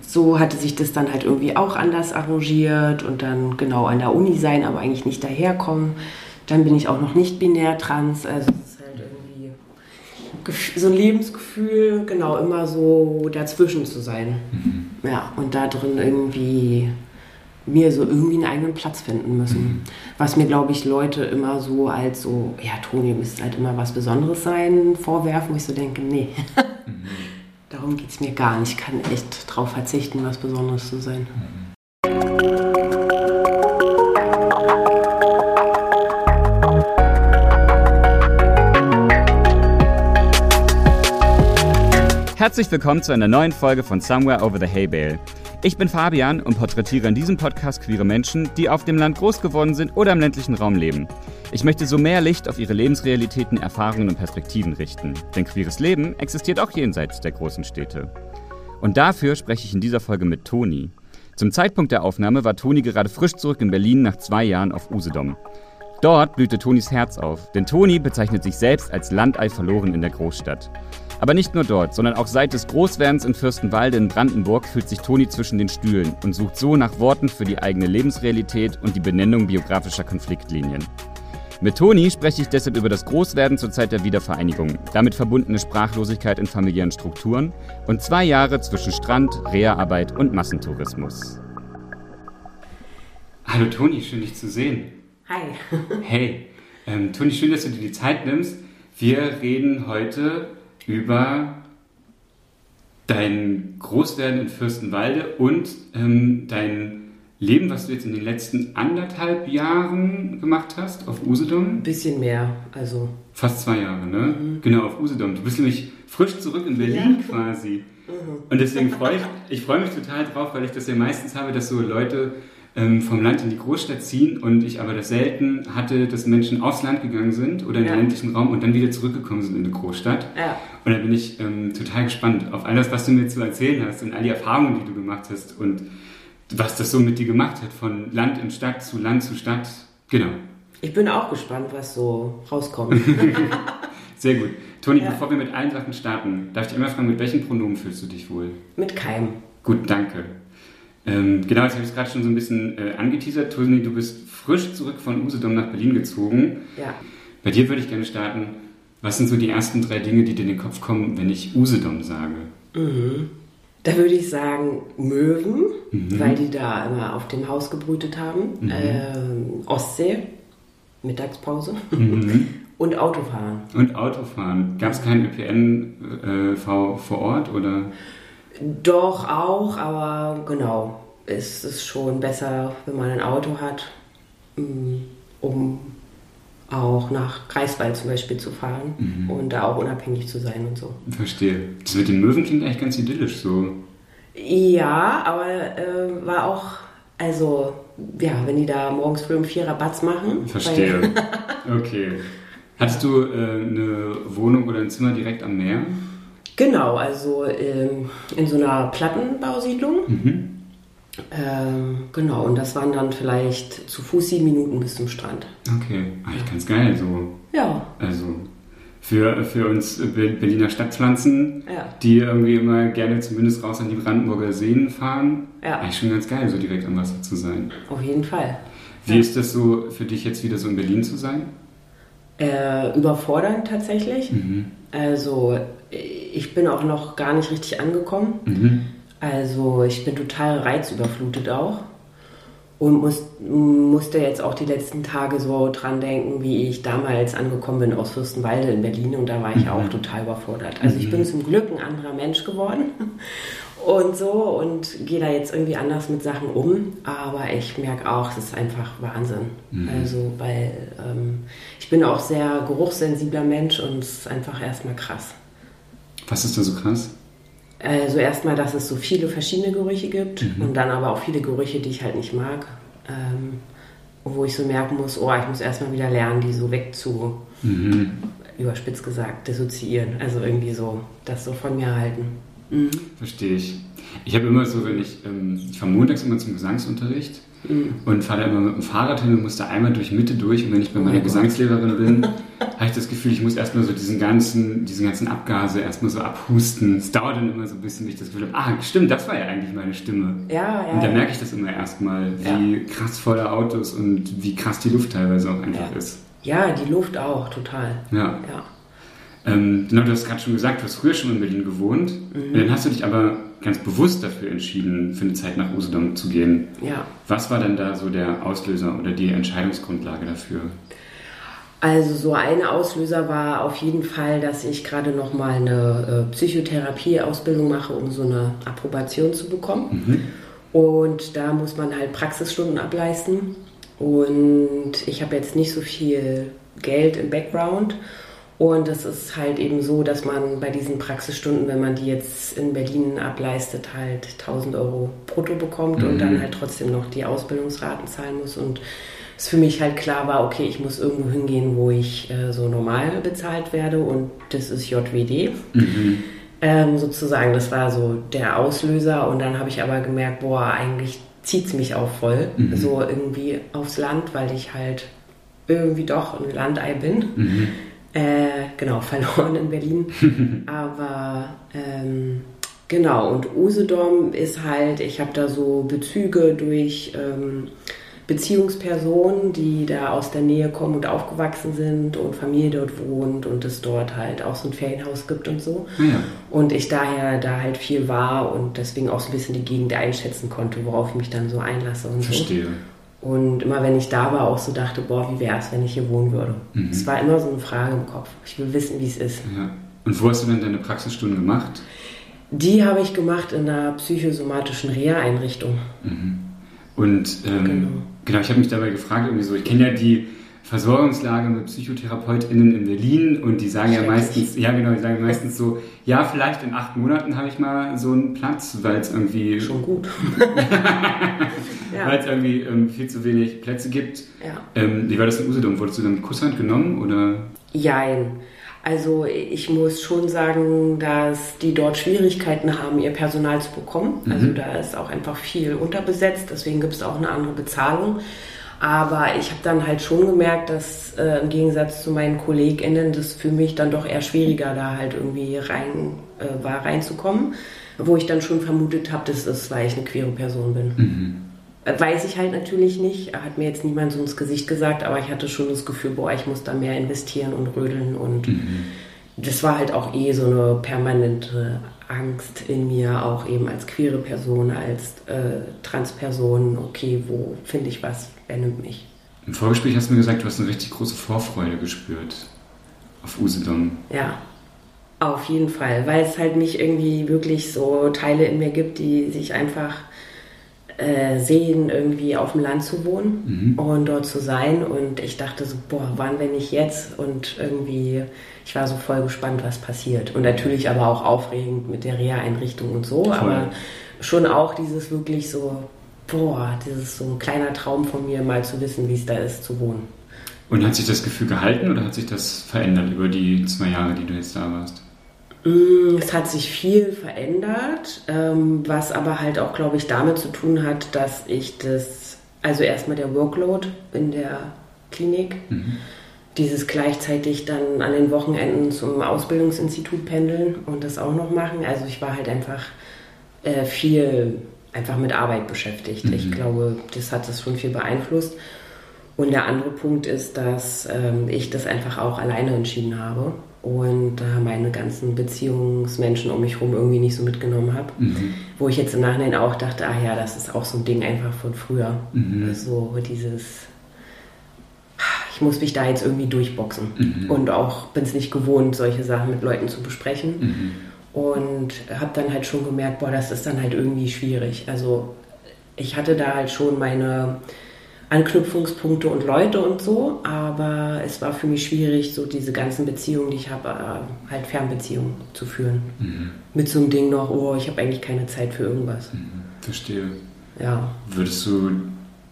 so hatte sich das dann halt irgendwie auch anders arrangiert und dann genau an der Uni sein, aber eigentlich nicht daherkommen. Dann bin ich auch noch nicht binär trans, also es ist halt irgendwie so ein Lebensgefühl, genau, immer so dazwischen zu sein. Mhm. Ja, und da drin irgendwie mir so irgendwie einen eigenen Platz finden müssen. Mhm. Was mir, glaube ich, Leute immer so als so, ja, Toni, müsste halt immer was Besonderes sein, vorwerfen, wo ich so denke, nee. Mhm. Darum geht es mir gar nicht. Ich kann echt darauf verzichten, was Besonderes zu sein. Herzlich willkommen zu einer neuen Folge von Somewhere Over the Hay Bale. Ich bin Fabian und porträtiere in diesem Podcast queere Menschen, die auf dem Land groß geworden sind oder im ländlichen Raum leben. Ich möchte so mehr Licht auf ihre Lebensrealitäten, Erfahrungen und Perspektiven richten. Denn queeres Leben existiert auch jenseits der großen Städte. Und dafür spreche ich in dieser Folge mit Toni. Zum Zeitpunkt der Aufnahme war Toni gerade frisch zurück in Berlin nach zwei Jahren auf Usedom. Dort blühte Tonis Herz auf, denn Toni bezeichnet sich selbst als Landei verloren in der Großstadt. Aber nicht nur dort, sondern auch seit des Großwerdens in Fürstenwalde in Brandenburg fühlt sich Toni zwischen den Stühlen und sucht so nach Worten für die eigene Lebensrealität und die Benennung biografischer Konfliktlinien. Mit Toni spreche ich deshalb über das Großwerden zur Zeit der Wiedervereinigung, damit verbundene Sprachlosigkeit in familiären Strukturen und zwei Jahre zwischen Strand, Reha-Arbeit und Massentourismus. Hallo Toni, schön dich zu sehen. Hi. hey, ähm, Toni, schön, dass du dir die Zeit nimmst. Wir reden heute über dein Großwerden in Fürstenwalde und ähm, dein Leben, was du jetzt in den letzten anderthalb Jahren gemacht hast auf Usedom. Ein bisschen mehr, also. Fast zwei Jahre, ne? Mhm. Genau, auf Usedom. Du bist nämlich frisch zurück in Berlin ja. quasi. Mhm. Und deswegen freue ich, ich freue mich total drauf, weil ich das ja meistens habe, dass so Leute ähm, vom Land in die Großstadt ziehen und ich aber das selten hatte, dass Menschen aufs Land gegangen sind oder in ja. den ländlichen Raum und dann wieder zurückgekommen sind in die Großstadt. Ja. Und da bin ich ähm, total gespannt auf alles, was du mir zu erzählen hast und all die Erfahrungen, die du gemacht hast und was das so mit dir gemacht hat, von Land in Stadt zu Land zu Stadt. Genau. Ich bin auch gespannt, was so rauskommt. Sehr gut. Toni, ja. bevor wir mit allen Sachen starten, darf ich dich immer fragen, mit welchen Pronomen fühlst du dich wohl? Mit keinem. Gut, danke. Ähm, genau, jetzt habe ich es gerade schon so ein bisschen äh, angeteasert. Tosni, du bist frisch zurück von Usedom nach Berlin gezogen. Ja. Bei dir würde ich gerne starten. Was sind so die ersten drei Dinge, die dir in den Kopf kommen, wenn ich Usedom sage? Mhm. Da würde ich sagen Möwen, mhm. weil die da immer auf dem Haus gebrütet haben. Mhm. Ähm, Ostsee, Mittagspause. Mhm. Und Autofahren. Und Autofahren. Gab es kein ÖPNV äh, vor Ort oder? Doch auch, aber genau, es ist schon besser, wenn man ein Auto hat, mm, um auch nach Greifswald zum Beispiel zu fahren mhm. und da auch unabhängig zu sein und so. Verstehe. Das mit den Möwen klingt eigentlich ganz idyllisch so. Ja, aber äh, war auch, also, ja, wenn die da morgens früh um vier Rabatz machen. Verstehe. okay. Hattest du äh, eine Wohnung oder ein Zimmer direkt am Meer? Genau, also ähm, in so einer Plattenbausiedlung. Mhm. Ähm, genau, und das waren dann vielleicht zu Fuß sieben Minuten bis zum Strand. Okay, eigentlich ganz geil so. Ja. Also für, für uns Berliner Stadtpflanzen, ja. die irgendwie immer gerne zumindest raus an die Brandenburger Seen fahren. Ja. Eigentlich schon ganz geil, so direkt am Wasser zu sein. Auf jeden Fall. Wie ja. ist das so für dich jetzt wieder so in Berlin zu sein? Äh, überfordernd tatsächlich. Mhm. Also ich bin auch noch gar nicht richtig angekommen. Mhm. Also ich bin total reizüberflutet auch und muss, musste jetzt auch die letzten Tage so dran denken, wie ich damals angekommen bin aus Fürstenwalde in Berlin und da war ich mhm. auch total überfordert. Also ich bin mhm. zum Glück ein anderer Mensch geworden und so und gehe da jetzt irgendwie anders mit Sachen um, aber ich merke auch, es ist einfach Wahnsinn. Mhm. Also weil ähm, ich bin auch sehr geruchssensibler Mensch und es ist einfach erstmal krass. Was ist da so krass? Also erstmal, dass es so viele verschiedene Gerüche gibt mhm. und dann aber auch viele Gerüche, die ich halt nicht mag. Ähm, wo ich so merken muss, oh, ich muss erstmal wieder lernen, die so wegzu, mhm. überspitzt gesagt, dissoziieren. Also irgendwie so, das so von mir halten. Mhm. Verstehe ich. Ich habe immer so, wenn ich, ähm, ich fahre montags immer zum Gesangsunterricht mhm. und fahre da immer mit dem Fahrrad hin und muss da einmal durch Mitte durch. Und wenn ich bei meiner oh Gesangslehrerin bin, habe ich das Gefühl, ich muss erstmal so diesen ganzen, diesen ganzen Abgase erstmal so abhusten. Es dauert dann immer so ein bisschen, bis ich das Gefühl habe, ah, stimmt, das war ja eigentlich meine Stimme. Ja, ja. Und da merke ich das immer erstmal, wie ja. krass voller Autos und wie krass die Luft teilweise auch einfach ja. ist. Ja, die Luft auch, total. Ja. ja. Ähm, genau, du hast gerade schon gesagt, du hast früher schon in Berlin gewohnt. Mhm. Dann hast du dich aber ganz bewusst dafür entschieden, für eine Zeit nach Usedom zu gehen. Ja. Was war denn da so der Auslöser oder die Entscheidungsgrundlage dafür? Also so ein Auslöser war auf jeden Fall, dass ich gerade noch mal eine äh, Psychotherapie-Ausbildung mache, um so eine Approbation zu bekommen. Mhm. Und da muss man halt Praxisstunden ableisten. Und ich habe jetzt nicht so viel Geld im Background und es ist halt eben so, dass man bei diesen Praxisstunden, wenn man die jetzt in Berlin ableistet, halt 1000 Euro brutto bekommt mhm. und dann halt trotzdem noch die Ausbildungsraten zahlen muss. Und es für mich halt klar war, okay, ich muss irgendwo hingehen, wo ich äh, so normal bezahlt werde und das ist JWD. Mhm. Ähm, sozusagen, das war so der Auslöser und dann habe ich aber gemerkt, boah, eigentlich zieht es mich auch voll, mhm. so irgendwie aufs Land, weil ich halt irgendwie doch ein Landei bin. Äh, genau, verloren in Berlin. Aber ähm, genau, und Usedom ist halt, ich habe da so Bezüge durch ähm, Beziehungspersonen, die da aus der Nähe kommen und aufgewachsen sind und Familie dort wohnt und es dort halt auch so ein Ferienhaus gibt und so. Ah ja. Und ich daher da halt viel war und deswegen auch so ein bisschen die Gegend einschätzen konnte, worauf ich mich dann so einlasse und Verstehe. so. Und immer wenn ich da war, auch so dachte, boah, wie wäre es, wenn ich hier wohnen würde. Mhm. Es war immer so eine Frage im Kopf. Ich will wissen, wie es ist. Ja. Und wo hast du denn deine Praxisstunde gemacht? Die habe ich gemacht in einer psychosomatischen Reha-Einrichtung. Mhm. Und ähm, genau. genau, ich habe mich dabei gefragt, irgendwie so, ich kenne ja die Versorgungslage mit PsychotherapeutInnen in Berlin und die sagen ja meistens, ja genau, die sagen meistens so, ja, vielleicht in acht Monaten habe ich mal so einen Platz, weil es irgendwie. Schon gut. ja. Weil es irgendwie ähm, viel zu wenig Plätze gibt. Ja. Ähm, wie war das in Usedom? Wurdest du dann Kusshand genommen oder? Jein. Also ich muss schon sagen, dass die dort Schwierigkeiten haben, ihr Personal zu bekommen. Also mhm. da ist auch einfach viel unterbesetzt, deswegen gibt es auch eine andere Bezahlung. Aber ich habe dann halt schon gemerkt, dass äh, im Gegensatz zu meinen KollegInnen das für mich dann doch eher schwieriger da halt irgendwie rein äh, war, reinzukommen. Wo ich dann schon vermutet habe, dass das, weil ich eine queere Person bin. Mhm. Äh, weiß ich halt natürlich nicht. Hat mir jetzt niemand so ins Gesicht gesagt, aber ich hatte schon das Gefühl, boah, ich muss da mehr investieren und rödeln und mhm. das war halt auch eh so eine permanente Angst in mir, auch eben als queere Person, als äh, Transperson. Okay, wo finde ich was? Wer nimmt mich? Im Vorgespräch hast du mir gesagt, du hast eine richtig große Vorfreude gespürt auf Usedom. Ja, auf jeden Fall, weil es halt nicht irgendwie wirklich so Teile in mir gibt, die sich einfach äh, sehen, irgendwie auf dem Land zu wohnen mhm. und dort zu sein. Und ich dachte so, boah, wann, wenn nicht jetzt? Und irgendwie, ich war so voll gespannt, was passiert. Und natürlich aber auch aufregend mit der Reha-Einrichtung und so. Voll. Aber schon auch dieses wirklich so, boah, dieses so ein kleiner Traum von mir, mal zu wissen, wie es da ist, zu wohnen. Und hat sich das Gefühl gehalten oder hat sich das verändert über die zwei Jahre, die du jetzt da warst? Mm, es hat sich viel verändert, ähm, was aber halt auch, glaube ich, damit zu tun hat, dass ich das, also erstmal der Workload in der Klinik, mhm. dieses gleichzeitig dann an den Wochenenden zum Ausbildungsinstitut pendeln und das auch noch machen. Also ich war halt einfach äh, viel einfach mit Arbeit beschäftigt. Mhm. Ich glaube, das hat das schon viel beeinflusst. Und der andere Punkt ist, dass ähm, ich das einfach auch alleine entschieden habe und äh, meine ganzen Beziehungsmenschen um mich herum irgendwie nicht so mitgenommen habe. Mhm. Wo ich jetzt im Nachhinein auch dachte, ah ja, das ist auch so ein Ding einfach von früher. Mhm. So dieses, ich muss mich da jetzt irgendwie durchboxen. Mhm. Und auch bin es nicht gewohnt, solche Sachen mit Leuten zu besprechen. Und habe dann halt schon gemerkt, boah, das ist dann halt irgendwie schwierig. Also ich hatte da halt schon meine Anknüpfungspunkte und Leute und so, aber es war für mich schwierig, so diese ganzen Beziehungen, die ich habe, äh, halt Fernbeziehungen zu führen. Mhm. Mit so einem Ding noch, oh, ich habe eigentlich keine Zeit für irgendwas. Mhm. Verstehe. Ja. Würdest du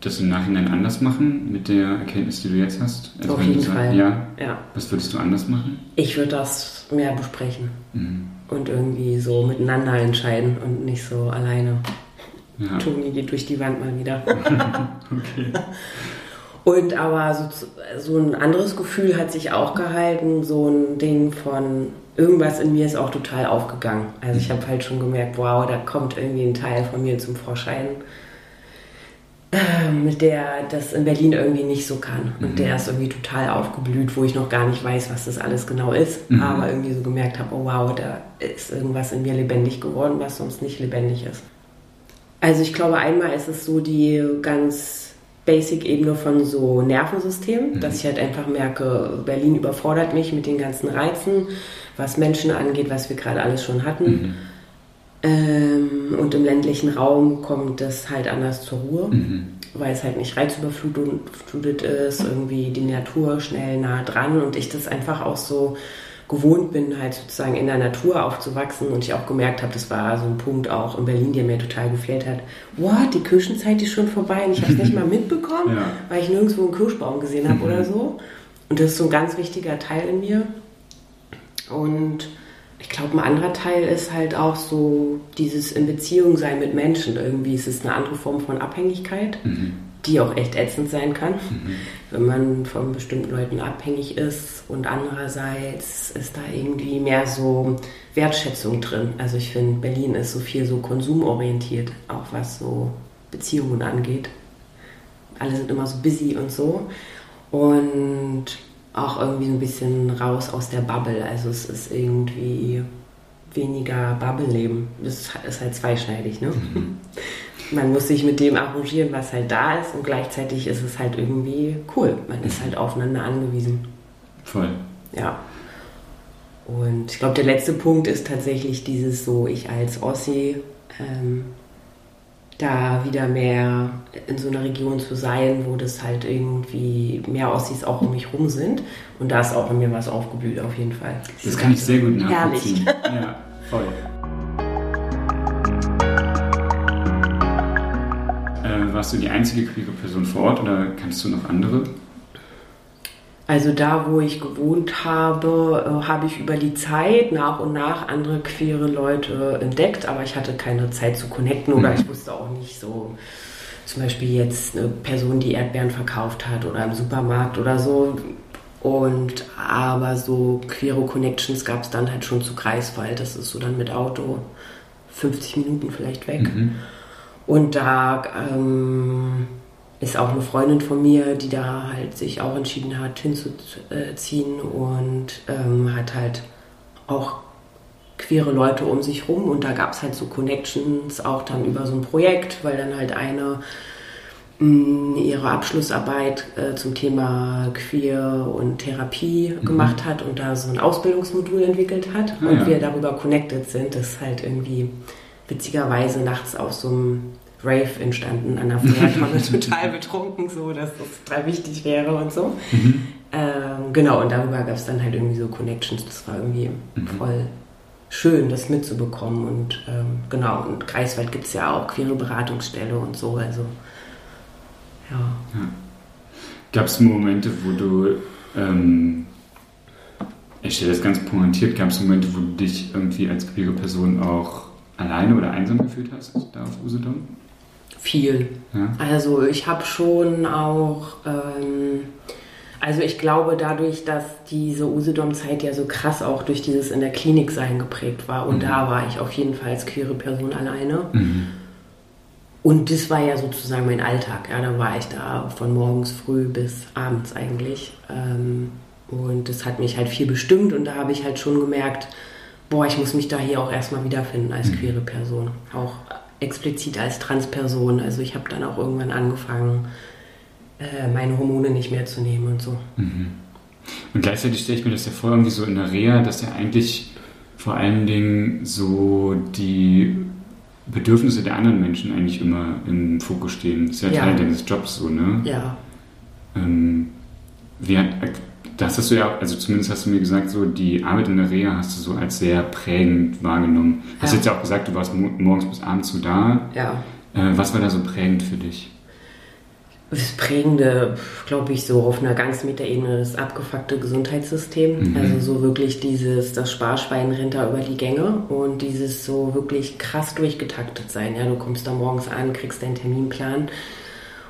das im Nachhinein anders machen mit der Erkenntnis, die du jetzt hast? Also Auf jeden Fall. Ja? ja. Was würdest du anders machen? Ich würde das mehr besprechen. Mhm. Und irgendwie so miteinander entscheiden und nicht so alleine. Ja. Toni geht durch die Wand mal wieder. okay. Und aber so, so ein anderes Gefühl hat sich auch gehalten, so ein Ding von irgendwas in mir ist auch total aufgegangen. Also ich habe halt schon gemerkt, wow, da kommt irgendwie ein Teil von mir zum Vorschein, mit der das in Berlin irgendwie nicht so kann. Und mhm. der ist irgendwie total aufgeblüht, wo ich noch gar nicht weiß, was das alles genau ist, mhm. aber irgendwie so gemerkt habe, oh wow, da ist irgendwas in mir lebendig geworden, was sonst nicht lebendig ist. Also ich glaube, einmal ist es so die ganz Basic-Ebene von so Nervensystemen, mhm. dass ich halt einfach merke, Berlin überfordert mich mit den ganzen Reizen, was Menschen angeht, was wir gerade alles schon hatten. Ähm, und im ländlichen Raum kommt das halt anders zur Ruhe, mhm. weil es halt nicht reizüberflutet ist, irgendwie die Natur schnell nah dran und ich das einfach auch so gewohnt bin, halt sozusagen in der Natur aufzuwachsen und ich auch gemerkt habe, das war so ein Punkt auch in Berlin, der mir total gefehlt hat. What, die Kirschenzeit ist schon vorbei und ich habe es nicht mal mitbekommen, ja. weil ich nirgendwo einen Kirschbaum gesehen habe mhm. oder so. Und das ist so ein ganz wichtiger Teil in mir. Und ich glaube, ein anderer Teil ist halt auch so dieses in Beziehung sein mit Menschen. Irgendwie ist es eine andere Form von Abhängigkeit. Mhm die auch echt ätzend sein kann, mhm. wenn man von bestimmten Leuten abhängig ist. Und andererseits ist da irgendwie mehr so Wertschätzung drin. Also ich finde, Berlin ist so viel so konsumorientiert, auch was so Beziehungen angeht. Alle sind immer so busy und so. Und auch irgendwie ein bisschen raus aus der Bubble. Also es ist irgendwie weniger Bubble-Leben. Das ist halt zweischneidig, ne? Mhm. man muss sich mit dem arrangieren, was halt da ist und gleichzeitig ist es halt irgendwie cool. Man ist halt aufeinander angewiesen. Voll. Ja. Und ich glaube, der letzte Punkt ist tatsächlich dieses so, ich als Ossi ähm, da wieder mehr in so einer Region zu sein, wo das halt irgendwie mehr Ossis auch um mich rum sind. Und da ist auch in mir was aufgeblüht, auf jeden Fall. Das kann ich sehr gut nachvollziehen. Herrlich. Ja, voll. warst du die einzige queere Person vor Ort oder kannst du noch andere? Also da, wo ich gewohnt habe, äh, habe ich über die Zeit nach und nach andere queere Leute entdeckt, aber ich hatte keine Zeit zu connecten oder mhm. ich wusste auch nicht so, zum Beispiel jetzt eine Person, die Erdbeeren verkauft hat oder im Supermarkt oder so. Und aber so queere Connections gab es dann halt schon zu Greifswald. Das ist so dann mit Auto 50 Minuten vielleicht weg. Mhm. Und da ähm, ist auch eine Freundin von mir, die da halt sich auch entschieden hat, hinzuziehen und ähm, hat halt auch queere Leute um sich rum und da gab es halt so Connections auch dann über so ein Projekt, weil dann halt eine mh, mm, ihre Abschlussarbeit äh, zum Thema Queer und Therapie mhm. gemacht hat und da so ein Ausbildungsmodul entwickelt hat ah, und ja. wir darüber connected sind. Das ist halt irgendwie witzigerweise nachts auf so einem Rave entstanden an der Feuertonne, total betrunken, so dass das total wichtig wäre und so. Mhm. Ähm, genau, und darüber gab es dann halt irgendwie so Connections. Das war irgendwie mhm. voll schön, das mitzubekommen. Und ähm, genau, und Greifswald gibt es ja auch queere Beratungsstelle und so. Also, ja. ja. Gab es Momente, wo du, ähm, ich stelle das ganz pointiert, gab es Momente, wo du dich irgendwie als queere Person auch alleine oder einsam gefühlt hast, da auf Usedom? Viel. Ja. Also ich habe schon auch, ähm, also ich glaube dadurch, dass diese Usedom-Zeit ja so krass auch durch dieses in der Klinik sein geprägt war und mhm. da war ich auf jeden Fall als queere Person alleine. Mhm. Und das war ja sozusagen mein Alltag. Ja, da war ich da von morgens früh bis abends eigentlich. Ähm, und das hat mich halt viel bestimmt und da habe ich halt schon gemerkt, boah, ich muss mich da hier auch erstmal wiederfinden als mhm. queere Person. Auch explizit als Transperson. Also ich habe dann auch irgendwann angefangen, äh, meine Hormone nicht mehr zu nehmen und so. Mhm. Und gleichzeitig stelle ich mir das ja vor, irgendwie so in der Reha, dass ja eigentlich vor allen Dingen so die Bedürfnisse der anderen Menschen eigentlich immer im Fokus stehen. Das ist ja, ja. Teil deines Jobs so, ne? Ja. Ähm, wie hat, das hast du ja, also zumindest hast du mir gesagt, so die Arbeit in der Reha hast du so als sehr prägend wahrgenommen. Ja. Hast jetzt ja auch gesagt, du warst morgens bis abends so da. Ja. Äh, was war da so prägend für dich? Das Prägende, glaube ich, so auf einer ganz Metaebene das abgefuckte Gesundheitssystem. Mhm. Also so wirklich dieses, das Sparschwein rennt da über die Gänge und dieses so wirklich krass durchgetaktet sein. Ja, du kommst da morgens an, kriegst deinen Terminplan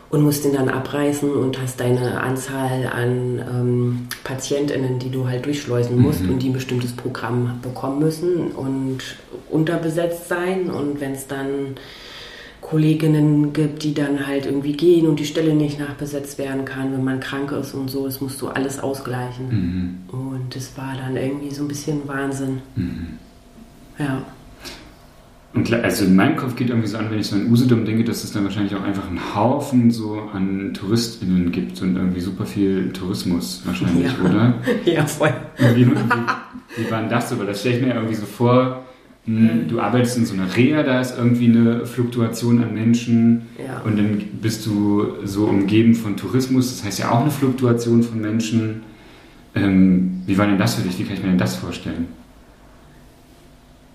und musst den dann abreißen und hast deine Anzahl an ähm, PatientInnen, die du halt durchschleusen musst mhm. und die ein bestimmtes Programm bekommen müssen und unterbesetzt sein. Und wenn es dann Kolleginnen gibt, die dann halt irgendwie gehen und die Stelle nicht nachbesetzt werden kann, wenn man krank ist und so. Das musst du alles ausgleichen. Mhm. Und das war dann irgendwie so ein bisschen Wahnsinn. Mhm. Ja. Und also in meinem Kopf geht irgendwie so an, wenn ich so an Usedom denke, dass es dann wahrscheinlich auch einfach einen Haufen so an TouristInnen gibt und irgendwie super viel Tourismus wahrscheinlich, ja. oder? Ja, voll. Wie, wie, wie war denn das so? Weil das stelle ich mir irgendwie so vor, hm, du arbeitest in so einer Reha, da ist irgendwie eine Fluktuation an Menschen ja. und dann bist du so umgeben von Tourismus, das heißt ja auch eine Fluktuation von Menschen. Ähm, wie war denn das für dich? Wie kann ich mir denn das vorstellen?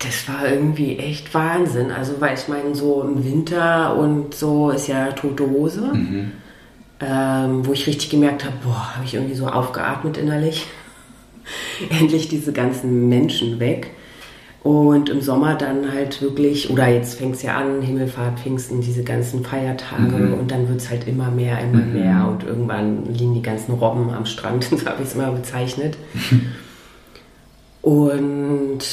Das war irgendwie echt Wahnsinn. Also, weil ich meine, so im Winter und so ist ja tote Hose, mhm. ähm, wo ich richtig gemerkt habe, boah, habe ich irgendwie so aufgeatmet innerlich. Endlich diese ganzen Menschen weg. Und im Sommer dann halt wirklich, oder jetzt fängt es ja an, Himmelfahrt, Pfingsten, diese ganzen Feiertage mhm. und dann wird es halt immer mehr, immer mhm. mehr und irgendwann liegen die ganzen Robben am Strand, so habe ich es immer bezeichnet. und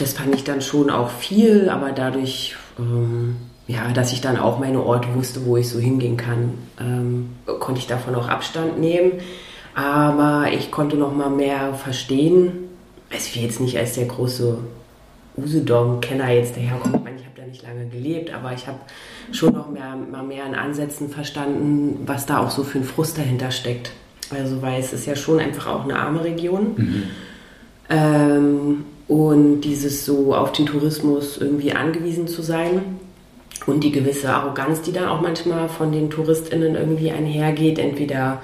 das fand ich dann schon auch viel, aber dadurch, ähm, ja, dass ich dann auch meine Orte wusste, wo ich so hingehen kann, ähm, konnte ich davon auch Abstand nehmen. Aber ich konnte noch mal mehr verstehen, also ich jetzt nicht als der große Usedom-Kenner jetzt daherkommen. Ich ich habe da nicht lange gelebt, aber ich habe schon noch mehr, mal mehr in Ansätzen verstanden, was da auch so für ein Frust dahinter steckt. Also, weil es ist ja schon einfach auch eine arme Region. Mhm. Ähm, und dieses so auf den Tourismus irgendwie angewiesen zu sein und die gewisse Arroganz, die dann auch manchmal von den TouristInnen irgendwie einhergeht, entweder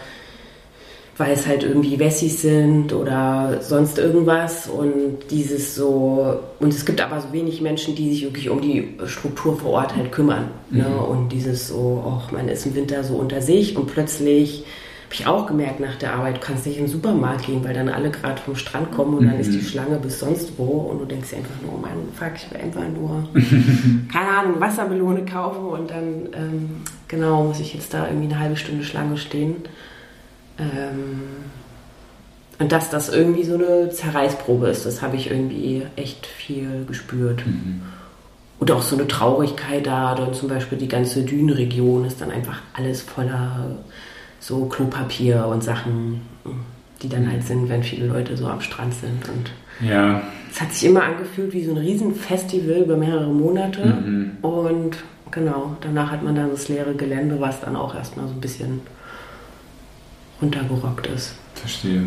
weil es halt irgendwie Wessis sind oder sonst irgendwas und dieses so und es gibt aber so wenig Menschen, die sich wirklich um die Struktur vor Ort halt kümmern ne? mhm. ne? und dieses so, ach, man ist im Winter so unter sich und plötzlich habe ich auch gemerkt nach der Arbeit, du kannst nicht in den Supermarkt gehen, weil dann alle gerade vom Strand kommen und mhm. dann ist die mhm. Schlange bis sonst wo und du denkst einfach nur, oh mein Fuck, ich will einfach nur, keine Ahnung, Wassermelone kaufen und dann, ähm, genau, muss ich jetzt da irgendwie eine halbe Stunde Schlange stehen. Ähm, und dass das irgendwie so eine Zerreißprobe ist, das habe ich irgendwie echt viel gespürt. Mhm. Und auch so eine Traurigkeit da, dann zum Beispiel die ganze Dünenregion ist dann einfach alles voller so Klopapier und Sachen, die dann halt sind, wenn viele Leute so am Strand sind. Und ja. es hat sich immer angefühlt wie so ein Riesenfestival über mehrere Monate. Mhm. Und genau, danach hat man dann das leere Gelände, was dann auch erstmal so ein bisschen runtergerockt ist. Verstehe.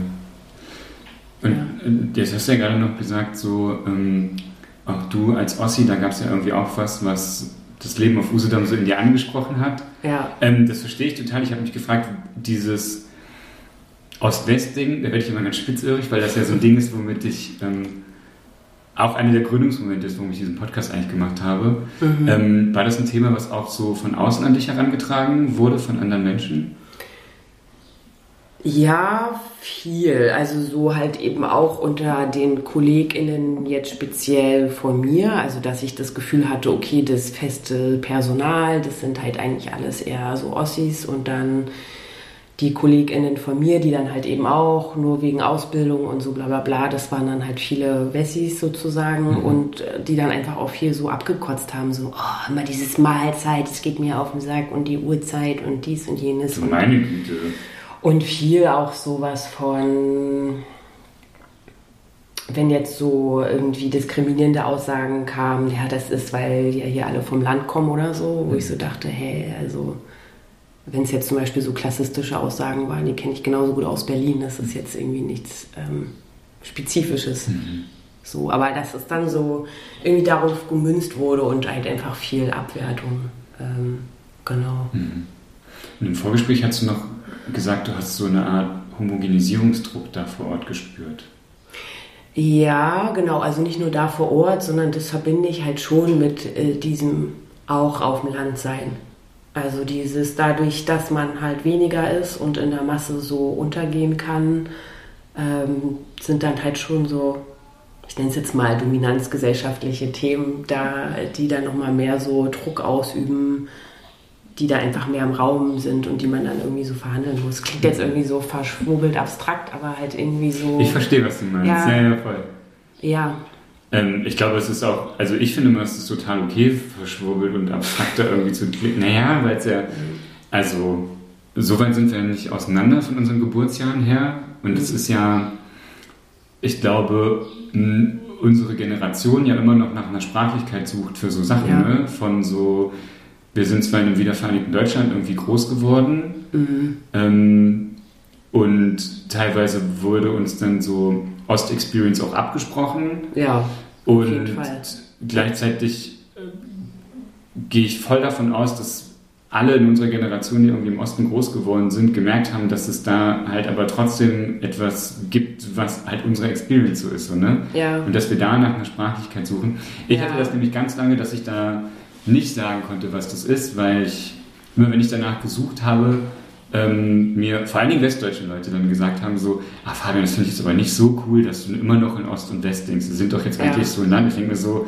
Und ja. Äh, jetzt hast du ja gerade noch gesagt, so ähm, auch du als Ossi, da gab es ja irgendwie auch was, was das Leben auf Usedom so in dir angesprochen hat. Ja. Ähm, das verstehe ich total. Ich habe mich gefragt, dieses Ost-West-Ding, da werde ich immer ganz spitzörig, weil das ja so ein Ding ist, womit ich ähm, auch einer der Gründungsmomente ist, warum ich diesen Podcast eigentlich gemacht habe. Mhm. Ähm, war das ein Thema, was auch so von außen an dich herangetragen wurde, von anderen Menschen? Ja, viel. Also so halt eben auch unter den KollegInnen jetzt speziell von mir. Also dass ich das Gefühl hatte, okay, das feste Personal, das sind halt eigentlich alles eher so Ossis und dann die KollegInnen von mir, die dann halt eben auch nur wegen Ausbildung und so bla bla bla, das waren dann halt viele Wessis sozusagen mhm. und äh, die dann einfach auch viel so abgekotzt haben, so, oh, immer dieses Mahlzeit, es geht mir auf den Sack und die Uhrzeit und dies und jenes. Meine Güte. Und viel auch sowas von, wenn jetzt so irgendwie diskriminierende Aussagen kamen, ja, das ist, weil ja hier alle vom Land kommen oder so, wo ich so dachte, hey, also wenn es jetzt zum Beispiel so klassistische Aussagen waren, die kenne ich genauso gut aus Berlin, das ist jetzt irgendwie nichts ähm, Spezifisches. Mhm. So, aber dass es dann so irgendwie darauf gemünzt wurde und halt einfach viel Abwertung. Ähm, genau. Mhm. Und im Vorgespräch hast du noch gesagt, du hast so eine Art Homogenisierungsdruck da vor Ort gespürt. Ja, genau. Also nicht nur da vor Ort, sondern das verbinde ich halt schon mit äh, diesem auch auf dem Land sein. Also dieses dadurch, dass man halt weniger ist und in der Masse so untergehen kann, ähm, sind dann halt schon so, ich nenne es jetzt mal dominanzgesellschaftliche Themen, da, die dann nochmal mehr so Druck ausüben, die da einfach mehr im Raum sind und die man dann irgendwie so verhandeln muss. Klingt jetzt irgendwie so verschwurbelt abstrakt, aber halt irgendwie so. Ich verstehe, was du meinst. Ja, ja, ja voll. Ja. Ähm, ich glaube, es ist auch, also ich finde immer, es ist total okay, verschwurbelt und abstrakter irgendwie zu klicken. Naja, weil es ja, also, so weit sind wir nicht auseinander von unseren Geburtsjahren her. Und es ist ja, ich glaube, unsere Generation ja immer noch nach einer Sprachlichkeit sucht für so Sachen, ja. ne? Von so, wir sind zwar in einem wiedervereinigten Deutschland irgendwie groß geworden mhm. ähm, und teilweise wurde uns dann so Ost-Experience auch abgesprochen. Ja. Und gleichzeitig äh, gehe ich voll davon aus, dass alle in unserer Generation, die irgendwie im Osten groß geworden sind, gemerkt haben, dass es da halt aber trotzdem etwas gibt, was halt unsere Experience so ist. So, ne? ja. Und dass wir da nach einer Sprachlichkeit suchen. Ich ja. hatte das nämlich ganz lange, dass ich da nicht sagen konnte, was das ist, weil ich immer, wenn ich danach gesucht habe, ähm, mir vor allen Dingen westdeutsche Leute dann gesagt haben, so, ah Fabian, das finde ich jetzt aber nicht so cool, dass du immer noch in Ost und West denkst. Wir sind doch jetzt eigentlich so ein Land. Ich denke mir so,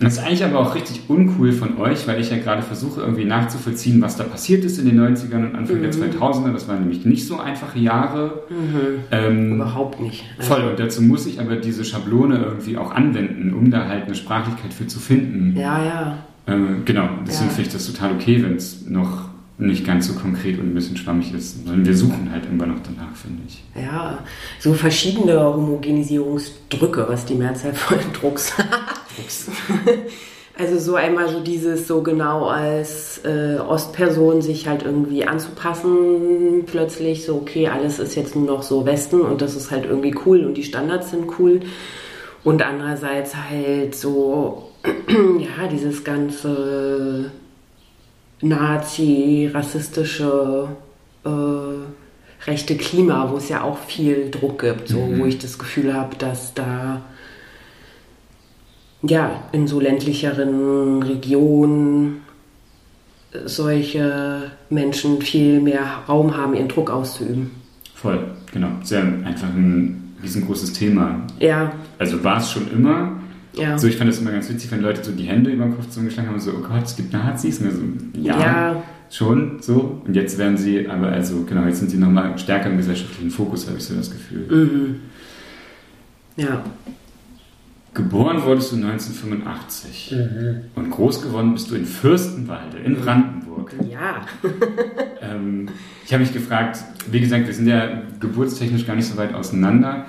das ist eigentlich aber auch richtig uncool von euch, weil ich ja gerade versuche irgendwie nachzuvollziehen, was da passiert ist in den 90ern und Anfang mhm. der 2000er. Das waren nämlich nicht so einfache Jahre. Mhm. Ähm, Überhaupt nicht. Also voll. Und dazu muss ich aber diese Schablone irgendwie auch anwenden, um da halt eine Sprachlichkeit für zu finden. Ja, ja. Ähm, genau. Deswegen ja. finde ich das total okay, wenn es noch nicht ganz so konkret und ein bisschen schwammig ist, sondern wir suchen halt immer noch danach, finde ich. Ja, so verschiedene Homogenisierungsdrücke, was die Mehrzahl von Drucks. Drucks. Also so einmal so dieses so genau als äh, Ostperson sich halt irgendwie anzupassen, plötzlich so, okay, alles ist jetzt nur noch so Westen und das ist halt irgendwie cool und die Standards sind cool. Und andererseits halt so, ja, dieses ganze Nazi, rassistische, äh, rechte Klima, wo es ja auch viel Druck gibt, so, mhm. wo ich das Gefühl habe, dass da ja in so ländlicheren Regionen solche Menschen viel mehr Raum haben, ihren Druck auszuüben. Voll, genau. Sehr einfach ein riesengroßes Thema. Ja. Also war es schon immer, ja. So, ich fand das immer ganz witzig, wenn Leute so die Hände über den Kopf zusammengeschlagen haben und so, oh Gott, es gibt Nazis. Und so, ja, ja, schon so. Und jetzt werden sie, aber also genau, jetzt sind sie nochmal stärker im gesellschaftlichen Fokus, habe ich so das Gefühl. Mhm. Ja. Geboren wurdest du 1985 mhm. und groß geworden bist du in Fürstenwalde in Brandenburg. Ja. ähm, ich habe mich gefragt, wie gesagt, wir sind ja geburtstechnisch gar nicht so weit auseinander.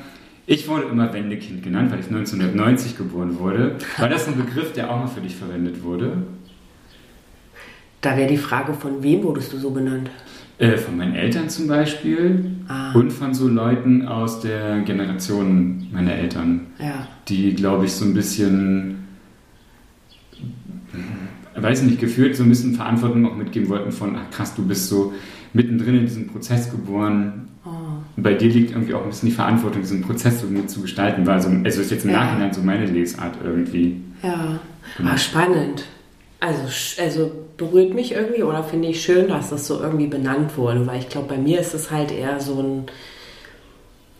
Ich wurde immer Wendekind genannt, weil ich 1990 geboren wurde. War das ein Begriff, der auch mal für dich verwendet wurde? Da wäre die Frage, von wem wurdest du so benannt? Äh, von meinen Eltern zum Beispiel ah. und von so Leuten aus der Generation meiner Eltern, ja. die, glaube ich, so ein bisschen, weiß nicht, gefühlt so ein bisschen Verantwortung auch mitgeben wollten von, ach krass, du bist so mittendrin in diesem Prozess geboren, bei dir liegt irgendwie auch ein bisschen die Verantwortung, diesen Prozess so mit zu gestalten. War also, also ist jetzt im ja. Nachhinein so meine Lesart irgendwie. Ja, genau. ah, spannend. Also, also berührt mich irgendwie oder finde ich schön, dass das so irgendwie benannt wurde, weil ich glaube, bei mir ist es halt eher so ein,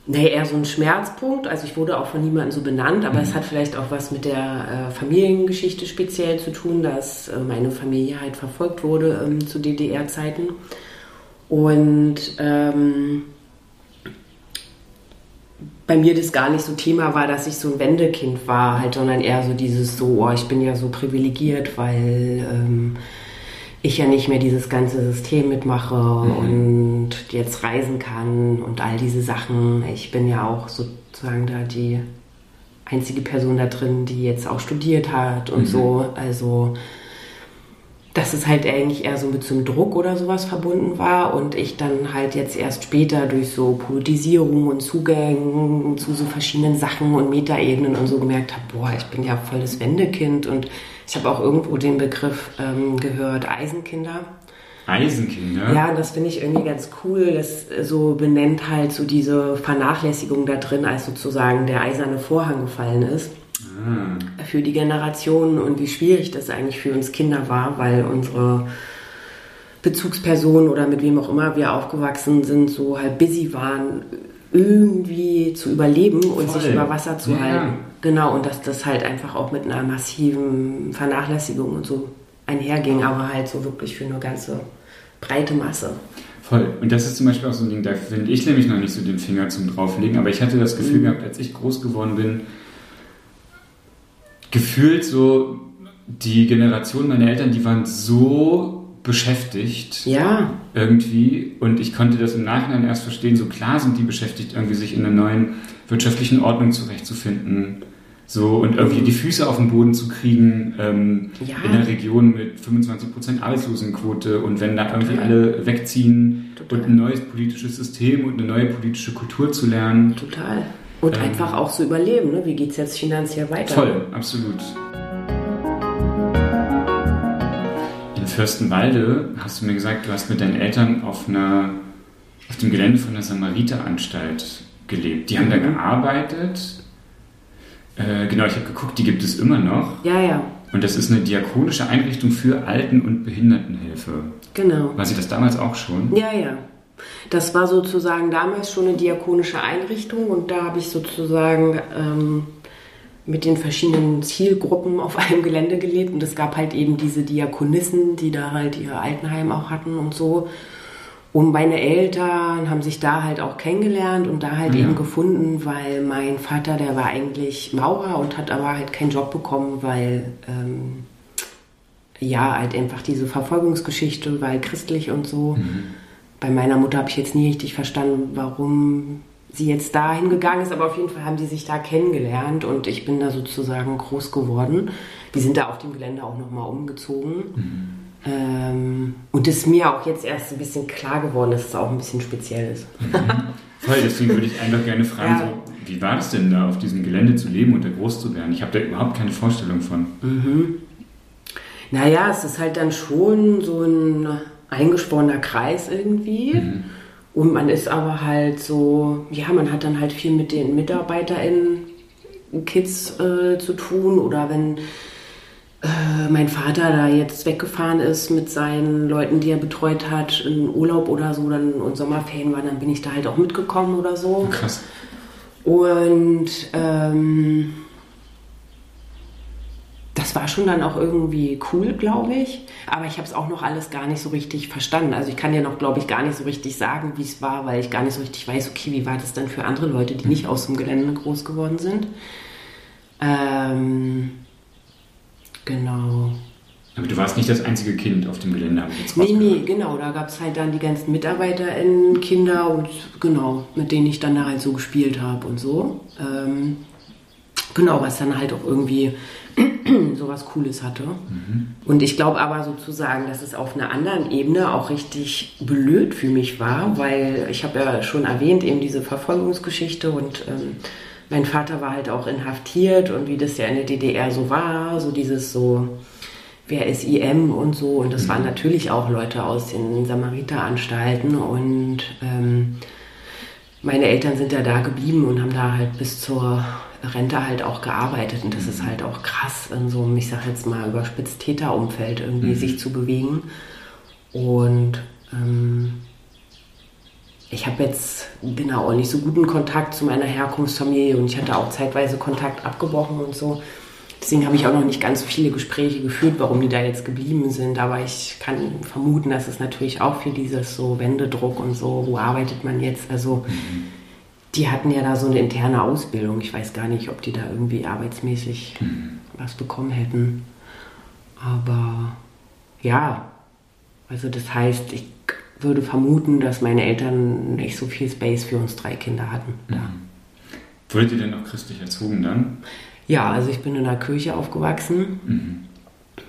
nee, eher so ein Schmerzpunkt. Also ich wurde auch von niemandem so benannt, aber mhm. es hat vielleicht auch was mit der äh, Familiengeschichte speziell zu tun, dass äh, meine Familie halt verfolgt wurde ähm, zu DDR-Zeiten. Und ähm, bei mir das gar nicht so Thema war, dass ich so ein Wendekind war, halt, sondern eher so dieses so, oh, ich bin ja so privilegiert, weil ähm, ich ja nicht mehr dieses ganze System mitmache mhm. und jetzt reisen kann und all diese Sachen. Ich bin ja auch sozusagen da die einzige Person da drin, die jetzt auch studiert hat und mhm. so. Also dass es halt eigentlich eher so mit so einem Druck oder sowas verbunden war und ich dann halt jetzt erst später durch so Politisierung und Zugänge zu so verschiedenen Sachen und Metaebenen und so gemerkt habe, boah, ich bin ja voll das Wendekind und ich habe auch irgendwo den Begriff ähm, gehört, Eisenkinder. Eisenkinder? Ja, das finde ich irgendwie ganz cool. Das so benennt halt so diese Vernachlässigung da drin, als sozusagen der eiserne Vorhang gefallen ist für die Generationen und wie schwierig das eigentlich für uns Kinder war, weil unsere Bezugspersonen oder mit wem auch immer wir aufgewachsen sind, so halt busy waren, irgendwie zu überleben und Voll. sich über Wasser zu ja. halten. Genau, und dass das halt einfach auch mit einer massiven Vernachlässigung und so einherging, aber halt so wirklich für eine ganze breite Masse. Voll. Und das ist zum Beispiel auch so ein Ding, da finde ich nämlich noch nicht so den Finger zum drauflegen, aber ich hatte das Gefühl mhm. gehabt, als ich groß geworden bin, gefühlt so, die Generation meiner Eltern, die waren so beschäftigt. Ja. Irgendwie. Und ich konnte das im Nachhinein erst verstehen. So klar sind die beschäftigt, irgendwie sich in einer neuen wirtschaftlichen Ordnung zurechtzufinden. So, und irgendwie die Füße auf den Boden zu kriegen ähm, ja. in einer Region mit 25% Arbeitslosenquote und wenn da irgendwie alle wegziehen Total. und ein neues politisches System und eine neue politische Kultur zu lernen. Total. Und ähm, einfach auch zu überleben, ne? wie geht es jetzt finanziell weiter? Voll, absolut. Fürstenwalde hast du mir gesagt, du hast mit deinen Eltern auf, einer, auf dem Gelände von der Samariteranstalt gelebt. Die haben mhm. da gearbeitet. Äh, genau, ich habe geguckt, die gibt es immer noch. Ja, ja. Und das ist eine diakonische Einrichtung für Alten- und Behindertenhilfe. Genau. War sie das damals auch schon? Ja, ja. Das war sozusagen damals schon eine diakonische Einrichtung und da habe ich sozusagen ähm, mit den verschiedenen Zielgruppen auf einem Gelände gelebt und es gab halt eben diese Diakonissen, die da halt ihr Altenheim auch hatten und so. Und meine Eltern haben sich da halt auch kennengelernt und da halt ja. eben gefunden, weil mein Vater, der war eigentlich Maurer und hat aber halt keinen Job bekommen, weil ähm, ja, halt einfach diese Verfolgungsgeschichte, weil christlich und so. Mhm. Bei meiner Mutter habe ich jetzt nie richtig verstanden, warum sie jetzt dahin gegangen ist, aber auf jeden Fall haben die sich da kennengelernt und ich bin da sozusagen groß geworden. Wir sind da auf dem Gelände auch nochmal umgezogen. Mhm. Ähm, und es ist mir auch jetzt erst ein bisschen klar geworden, dass es auch ein bisschen speziell ist. Mhm. Voll, deswegen würde ich einfach gerne fragen, ja. so, wie war es denn da auf diesem Gelände zu leben und da groß zu werden? Ich habe da überhaupt keine Vorstellung von. Mhm. Naja, es ist halt dann schon so ein eingesporener Kreis irgendwie. Mhm. Und man ist aber halt so, ja, man hat dann halt viel mit den MitarbeiterInnen, Kids äh, zu tun oder wenn äh, mein Vater da jetzt weggefahren ist mit seinen Leuten, die er betreut hat, in Urlaub oder so, dann und Sommerferien war, dann bin ich da halt auch mitgekommen oder so. Krass. Und ähm, das war schon dann auch irgendwie cool, glaube ich. Aber ich habe es auch noch alles gar nicht so richtig verstanden. Also ich kann ja noch, glaube ich, gar nicht so richtig sagen, wie es war, weil ich gar nicht so richtig weiß, okay, wie war das denn für andere Leute, die nicht aus dem Gelände groß geworden sind. Ähm, genau. Aber du warst nicht das einzige Kind auf dem Gelände, habe ich jetzt Nee, nee, genau. Da gab es halt dann die ganzen MitarbeiterInnen, Kinder und genau, mit denen ich dann da halt so gespielt habe und so. Ähm, genau, was dann halt auch irgendwie sowas Cooles hatte. Mhm. Und ich glaube aber sozusagen, dass es auf einer anderen Ebene auch richtig blöd für mich war, weil ich habe ja schon erwähnt, eben diese Verfolgungsgeschichte und ähm, mein Vater war halt auch inhaftiert und wie das ja in der DDR so war, so dieses so, wer ist IM und so. Und das mhm. waren natürlich auch Leute aus den Samariteranstalten und ähm, meine Eltern sind ja da geblieben und haben da halt bis zur Rente halt auch gearbeitet und das ist halt auch krass, in so einem, ich sag jetzt mal, überspitzt Täterumfeld irgendwie mhm. sich zu bewegen. Und ähm, ich habe jetzt genau auch nicht so guten Kontakt zu meiner Herkunftsfamilie und ich hatte auch zeitweise Kontakt abgebrochen und so. Deswegen habe ich auch noch nicht ganz so viele Gespräche geführt, warum die da jetzt geblieben sind. Aber ich kann vermuten, dass es natürlich auch für dieses so Wendedruck und so, wo arbeitet man jetzt? Also mhm die hatten ja da so eine interne Ausbildung. Ich weiß gar nicht, ob die da irgendwie arbeitsmäßig mhm. was bekommen hätten. Aber ja, also das heißt, ich würde vermuten, dass meine Eltern nicht so viel Space für uns drei Kinder hatten. Mhm. Wurdet ihr denn auch christlich erzogen dann? Ja, also ich bin in einer Kirche aufgewachsen. Mhm.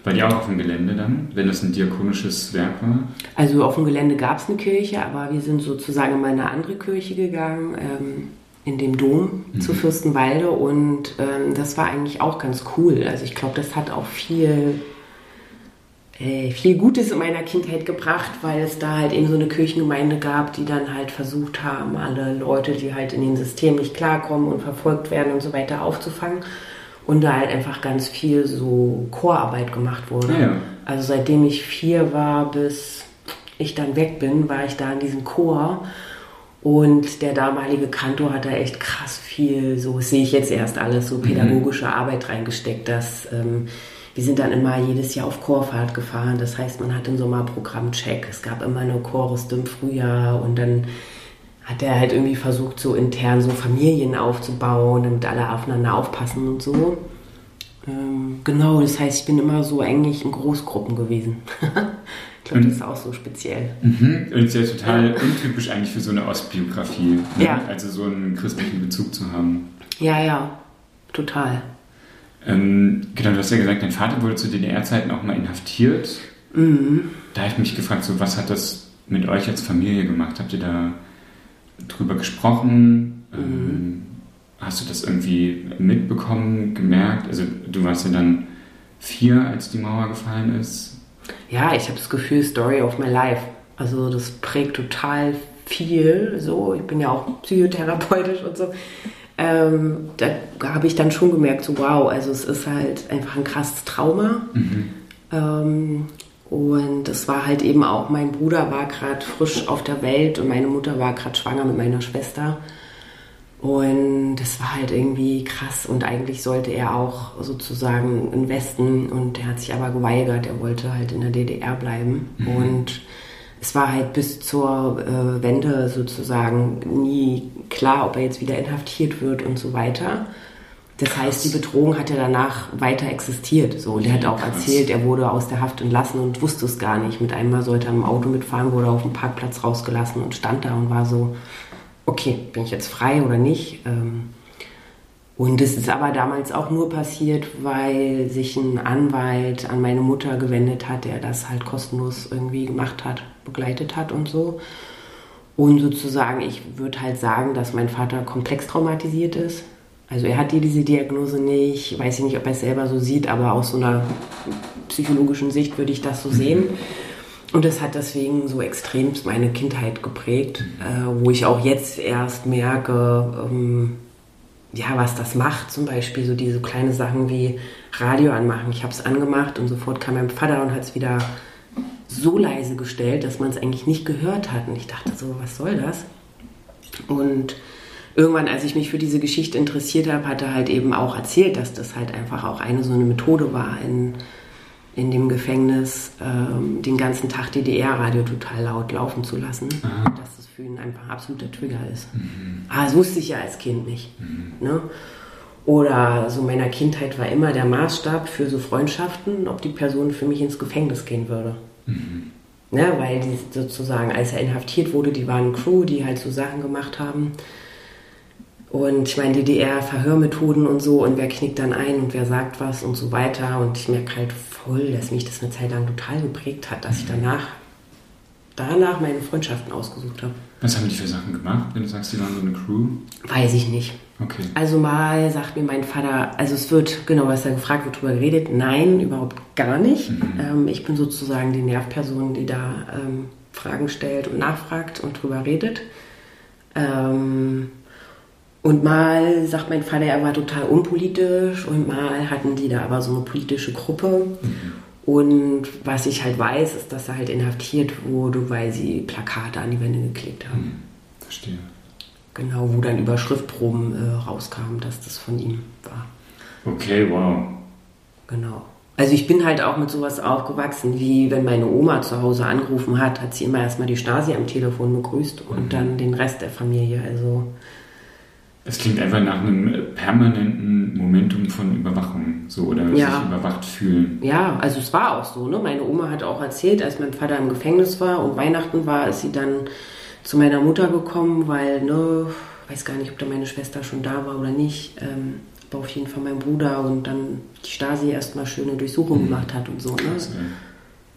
War die auch auf dem Gelände dann, wenn das ein diakonisches Werk war? Also auf dem Gelände gab es eine Kirche, aber wir sind sozusagen in eine andere Kirche gegangen, ähm, in dem Dom mhm. zu Fürstenwalde und ähm, das war eigentlich auch ganz cool. Also ich glaube, das hat auch viel, äh, viel Gutes in meiner Kindheit gebracht, weil es da halt eben so eine Kirchengemeinde gab, die dann halt versucht haben, alle Leute, die halt in dem System nicht klarkommen und verfolgt werden und so weiter aufzufangen und da halt einfach ganz viel so Chorarbeit gemacht wurde. Ja. Also seitdem ich vier war bis ich dann weg bin, war ich da in diesem Chor und der damalige Kantor hat da echt krass viel, so sehe ich jetzt erst alles, so mhm. pädagogische mhm. Arbeit reingesteckt, dass ähm, wir sind dann immer jedes Jahr auf Chorfahrt gefahren. Das heißt, man hat im Sommer Programmcheck. Es gab immer eine Chorrüste im Frühjahr und dann hat er halt irgendwie versucht, so intern so Familien aufzubauen, damit alle aufeinander aufpassen und so. Ähm, genau, das heißt, ich bin immer so eigentlich in Großgruppen gewesen. ich glaube, das ist auch so speziell. Mhm. Und ist ja total untypisch eigentlich für so eine Ostbiografie. Ne? Ja. Also so einen christlichen Bezug zu haben. Ja, ja, total. Ähm, genau, du hast ja gesagt, dein Vater wurde zu DDR-Zeiten auch mal inhaftiert. Mhm. Da habe ich mich gefragt, so, was hat das mit euch als Familie gemacht? Habt ihr da drüber gesprochen? Mhm. Ähm, hast du das irgendwie mitbekommen, gemerkt? Also du warst ja dann vier, als die Mauer gefallen ist. Ja, ich habe das Gefühl, Story of my life. Also das prägt total viel. So, ich bin ja auch psychotherapeutisch und so. Ähm, da habe ich dann schon gemerkt, so wow, also es ist halt einfach ein krasses Trauma. Mhm. Ähm, und es war halt eben auch, mein Bruder war gerade frisch auf der Welt und meine Mutter war gerade schwanger mit meiner Schwester. Und das war halt irgendwie krass und eigentlich sollte er auch sozusagen im Westen und er hat sich aber geweigert, er wollte halt in der DDR bleiben. Mhm. Und es war halt bis zur äh, Wende sozusagen nie klar, ob er jetzt wieder inhaftiert wird und so weiter. Das heißt, die Bedrohung hat ja danach weiter existiert. So. Und er hat auch Krass. erzählt, er wurde aus der Haft entlassen und wusste es gar nicht. Mit einmal sollte er im Auto mitfahren, wurde auf dem Parkplatz rausgelassen und stand da und war so, okay, bin ich jetzt frei oder nicht? Ähm, und es ist aber damals auch nur passiert, weil sich ein Anwalt an meine Mutter gewendet hat, der das halt kostenlos irgendwie gemacht hat, begleitet hat und so. Und sozusagen, ich würde halt sagen, dass mein Vater komplex traumatisiert ist. Also er hat diese Diagnose nicht, weiß ich nicht, ob er es selber so sieht, aber aus so einer psychologischen Sicht würde ich das so sehen. Und das hat deswegen so extremst meine Kindheit geprägt, äh, wo ich auch jetzt erst merke, ähm, ja, was das macht. Zum Beispiel so diese kleine Sachen wie Radio anmachen. Ich habe es angemacht und sofort kam mein Vater und hat es wieder so leise gestellt, dass man es eigentlich nicht gehört hat. Und ich dachte so, was soll das? Und irgendwann, als ich mich für diese Geschichte interessiert habe, hat er halt eben auch erzählt, dass das halt einfach auch eine so eine Methode war, in, in dem Gefängnis ähm, den ganzen Tag DDR-Radio total laut laufen zu lassen. Aha. Dass das für ihn einfach ein absoluter Trigger ist. Mhm. Aber das wusste ich ja als Kind nicht. Mhm. Ne? Oder so meiner Kindheit war immer der Maßstab für so Freundschaften, ob die Person für mich ins Gefängnis gehen würde. Mhm. Ne, weil die sozusagen, als er inhaftiert wurde, die waren Crew, die halt so Sachen gemacht haben. Und ich meine, DDR-Verhörmethoden und so und wer knickt dann ein und wer sagt was und so weiter. Und ich merke halt voll, dass mich das eine Zeit lang total geprägt hat, dass ich danach, danach meine Freundschaften ausgesucht habe. Was haben die für Sachen gemacht, wenn du sagst, die waren so eine Crew? Weiß ich nicht. Okay. Also mal sagt mir mein Vater, also es wird, genau, was da gefragt wird, darüber geredet. Nein, überhaupt gar nicht. Mhm. Ähm, ich bin sozusagen die Nervperson, die da ähm, Fragen stellt und nachfragt und drüber redet. Ähm, und mal sagt mein Vater, er war total unpolitisch und mal hatten die da aber so eine politische Gruppe. Mhm. Und was ich halt weiß, ist, dass er halt inhaftiert wurde, weil sie Plakate an die Wände geklebt haben. Mhm. Verstehe. Genau, wo dann über Schriftproben äh, rauskam, dass das von ihm war. Okay, wow. Genau. Also ich bin halt auch mit sowas aufgewachsen, wie wenn meine Oma zu Hause angerufen hat, hat sie immer erstmal die Stasi am Telefon begrüßt und mhm. dann den Rest der Familie. Also es klingt einfach nach einem permanenten Momentum von Überwachung, so oder ja. sich überwacht fühlen. Ja, also es war auch so. Ne? Meine Oma hat auch erzählt, als mein Vater im Gefängnis war und Weihnachten war, ist sie dann zu meiner Mutter gekommen, weil, ne, weiß gar nicht, ob da meine Schwester schon da war oder nicht, ähm, aber auf jeden Fall mein Bruder und dann die Stasi erstmal schöne Durchsuchung mhm. gemacht hat und so. Ne? Krass,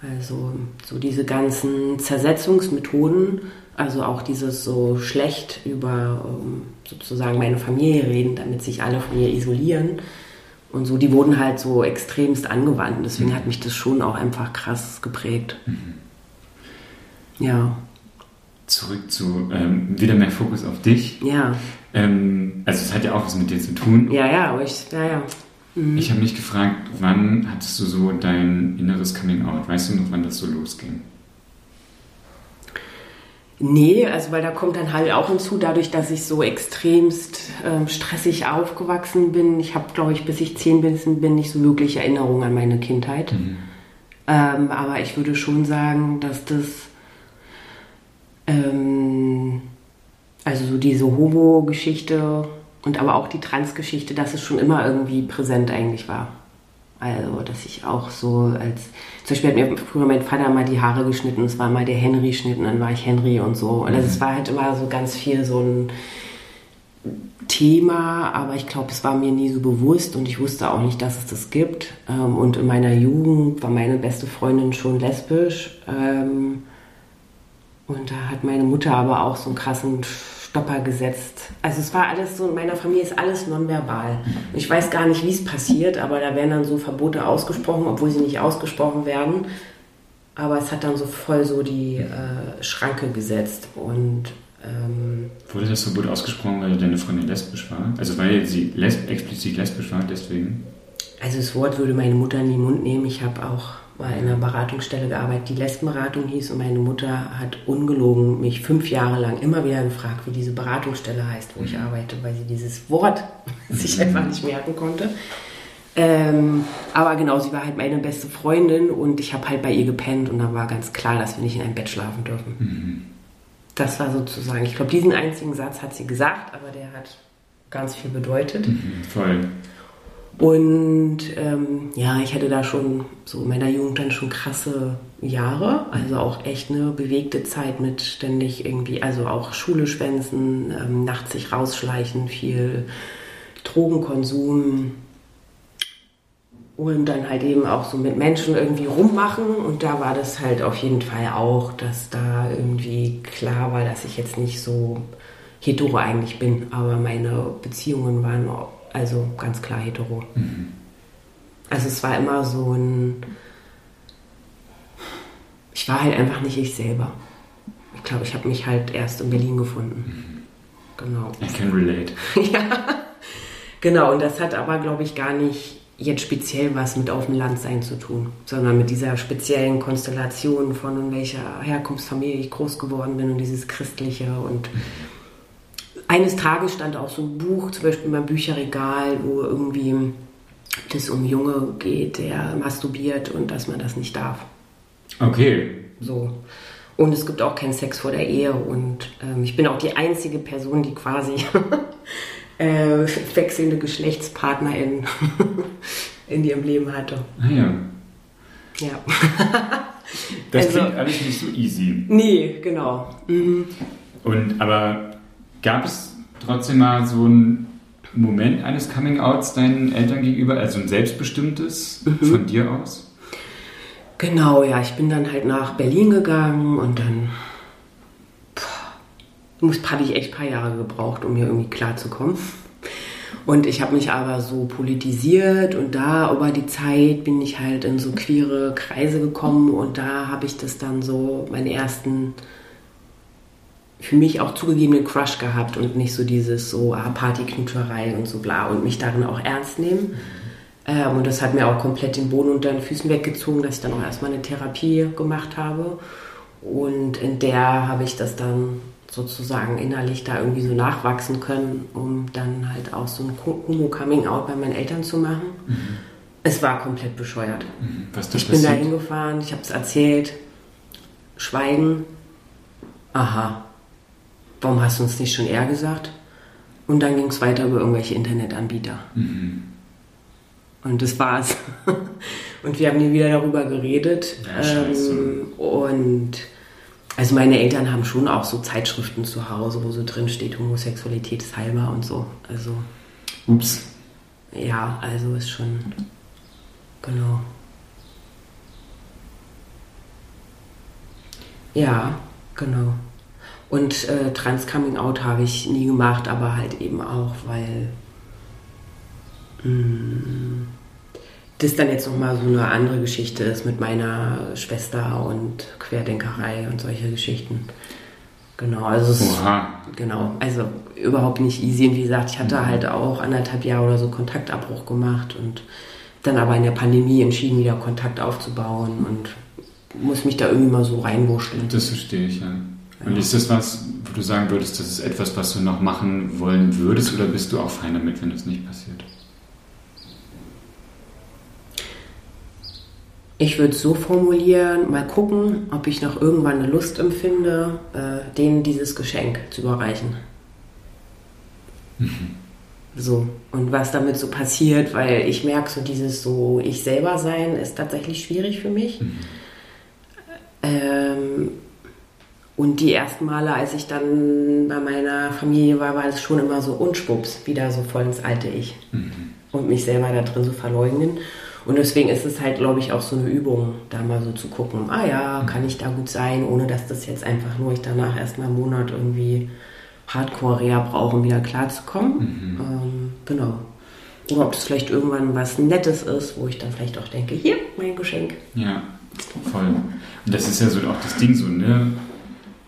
Also so diese ganzen Zersetzungsmethoden, also auch dieses so schlecht über um, sozusagen meine Familie reden, damit sich alle von ihr isolieren. Und so, die wurden halt so extremst angewandt. Deswegen mhm. hat mich das schon auch einfach krass geprägt. Mhm. Ja zurück zu ähm, wieder mehr Fokus auf dich. Ja. Ähm, also es hat ja auch was mit dir zu tun. Ja, ja, aber ich, ja, ja. Mhm. Ich habe mich gefragt, wann hattest du so dein inneres Coming Out? Weißt du noch, wann das so losging? Nee, also weil da kommt dann halt auch hinzu, dadurch, dass ich so extremst ähm, stressig aufgewachsen bin. Ich habe, glaube ich, bis ich zehn bin, bin nicht so wirklich Erinnerungen an meine Kindheit. Mhm. Ähm, aber ich würde schon sagen, dass das ähm, also so diese Homo-Geschichte und aber auch die Trans-Geschichte, dass es schon immer irgendwie präsent eigentlich war. Also, dass ich auch so als, zum Beispiel hat mir früher mein Vater mal die Haare geschnitten, es war mal der Henry-Schnitt und dann war ich Henry und so. Also, es war halt immer so ganz viel so ein Thema, aber ich glaube, es war mir nie so bewusst und ich wusste auch nicht, dass es das gibt. Ähm, und in meiner Jugend war meine beste Freundin schon lesbisch. Ähm, und da hat meine Mutter aber auch so einen krassen Stopper gesetzt. Also es war alles so, in meiner Familie ist alles nonverbal. Ich weiß gar nicht, wie es passiert, aber da werden dann so Verbote ausgesprochen, obwohl sie nicht ausgesprochen werden. Aber es hat dann so voll so die äh, Schranke gesetzt. Und ähm, Wurde das Verbot ausgesprochen, weil deine Freundin lesbisch war? Also weil sie les explizit lesbisch war, deswegen? Also das Wort würde meine Mutter in den Mund nehmen. Ich habe auch mal in einer Beratungsstelle gearbeitet, die Lesbenberatung hieß und meine Mutter hat ungelogen mich fünf Jahre lang immer wieder gefragt, wie diese Beratungsstelle heißt, wo ich mhm. arbeite, weil sie dieses Wort sich einfach nicht merken konnte. Ähm, aber genau, sie war halt meine beste Freundin und ich habe halt bei ihr gepennt und da war ganz klar, dass wir nicht in einem Bett schlafen dürfen. Mhm. Das war sozusagen, ich glaube, diesen einzigen Satz hat sie gesagt, aber der hat ganz viel bedeutet. Mhm, voll. Und ähm, ja, ich hatte da schon so in meiner Jugend dann schon krasse Jahre, also auch echt eine bewegte Zeit mit ständig irgendwie, also auch Schule schwänzen, ähm, nachts sich rausschleichen, viel Drogenkonsum. Und dann halt eben auch so mit Menschen irgendwie rummachen. Und da war das halt auf jeden Fall auch, dass da irgendwie klar war, dass ich jetzt nicht so hetero eigentlich bin, aber meine Beziehungen waren auch also ganz klar hetero. Mhm. Also es war immer so ein. Ich war halt einfach nicht ich selber. Ich glaube, ich habe mich halt erst in Berlin gefunden. Mhm. Genau. I can relate. ja. Genau, und das hat aber, glaube ich, gar nicht jetzt speziell was mit auf dem Land sein zu tun, sondern mit dieser speziellen Konstellation von in welcher Herkunftsfamilie ich groß geworden bin und dieses Christliche und mhm eines Tages stand auch so ein Buch, zum Beispiel in meinem Bücherregal, wo irgendwie das um Junge geht, der masturbiert und dass man das nicht darf. Okay. So. Und es gibt auch keinen Sex vor der Ehe. Und ähm, ich bin auch die einzige Person, die quasi äh, wechselnde Geschlechtspartner in, in ihrem Leben hatte. Ah ja. Ja. das also, klingt alles nicht so easy. Nee, genau. Mhm. Und aber Gab es trotzdem mal so einen Moment eines Coming-outs deinen Eltern gegenüber, also ein selbstbestimmtes mhm. von dir aus? Genau, ja, ich bin dann halt nach Berlin gegangen und dann habe ich echt ein paar Jahre gebraucht, um hier irgendwie klarzukommen. Und ich habe mich aber so politisiert und da über die Zeit bin ich halt in so queere Kreise gekommen und da habe ich das dann so, meine ersten für mich auch zugegebenen Crush gehabt und nicht so dieses so ah, Partyknutscherei und so bla und mich darin auch ernst nehmen. Ähm, und das hat mir auch komplett den Boden unter den Füßen weggezogen, dass ich dann auch erstmal eine Therapie gemacht habe. Und in der habe ich das dann sozusagen innerlich da irgendwie so nachwachsen können, um dann halt auch so ein Homo-Coming-out bei meinen Eltern zu machen. Mhm. Es war komplett bescheuert. Mhm. ich bin da hingefahren, ich habe es erzählt, Schweigen, aha, warum hast du uns nicht schon eher gesagt? Und dann ging es weiter über irgendwelche Internetanbieter. Mhm. Und das war's. und wir haben nie wieder darüber geredet. Ja, ähm, und also meine Eltern haben schon auch so Zeitschriften zu Hause, wo so drin steht, Homosexualität ist heilbar und so. Also. Ups. Ja, also ist schon. Genau. Ja, genau. Und äh, Trans-Coming-out habe ich nie gemacht, aber halt eben auch, weil mh, mm, das dann jetzt nochmal so eine andere Geschichte ist mit meiner Schwester und Querdenkerei und solche Geschichten. Genau, also es ist, genau, also überhaupt nicht easy. Und wie gesagt, ich hatte mhm. halt auch anderthalb Jahre oder so Kontaktabbruch gemacht und dann aber in der Pandemie entschieden, wieder Kontakt aufzubauen und muss mich da irgendwie mal so reinwurschteln. Das verstehe ich, ja. Und ist das was, wo du sagen würdest, das ist etwas, was du noch machen wollen würdest oder bist du auch fein damit, wenn das nicht passiert? Ich würde es so formulieren, mal gucken, ob ich noch irgendwann eine Lust empfinde, äh, denen dieses Geschenk zu überreichen. Mhm. So, und was damit so passiert, weil ich merke, so dieses so ich selber sein ist tatsächlich schwierig für mich. Mhm. Ähm, und die ersten Male, als ich dann bei meiner Familie war, war es schon immer so unschwupps, wieder so voll ins alte Ich. Mhm. Und mich selber da drin so verleugnen. Und deswegen ist es halt, glaube ich, auch so eine Übung, da mal so zu gucken, ah ja, kann ich da gut sein, ohne dass das jetzt einfach nur ich danach erstmal einen Monat irgendwie Hardcore-Reha brauche, um wieder klarzukommen. Mhm. Ähm, genau. Oder ob das vielleicht irgendwann was Nettes ist, wo ich dann vielleicht auch denke, hier, mein Geschenk. Ja, voll. Und das ist ja so auch das Ding so, ne?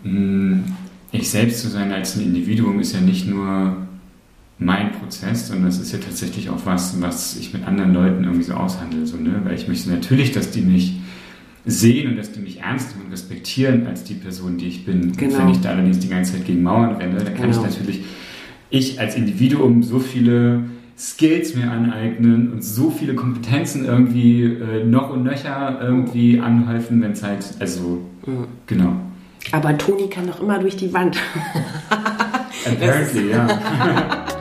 Hm, ich selbst zu sein als ein Individuum ist ja nicht nur mein Prozess, sondern es ist ja tatsächlich auch was, was ich mit anderen Leuten irgendwie so aushandle. So, ne? Weil ich möchte natürlich, dass die mich sehen und dass die mich ernst und respektieren als die Person, die ich bin. Genau. Wenn ich da allerdings die ganze Zeit gegen Mauern renne, dann kann genau. ich natürlich, ich als Individuum so viele Skills mir aneignen und so viele Kompetenzen irgendwie äh, noch und nöcher irgendwie anhäufen, wenn es halt, also, mhm. genau. Aber Toni kann doch immer durch die Wand. Apparently, ja.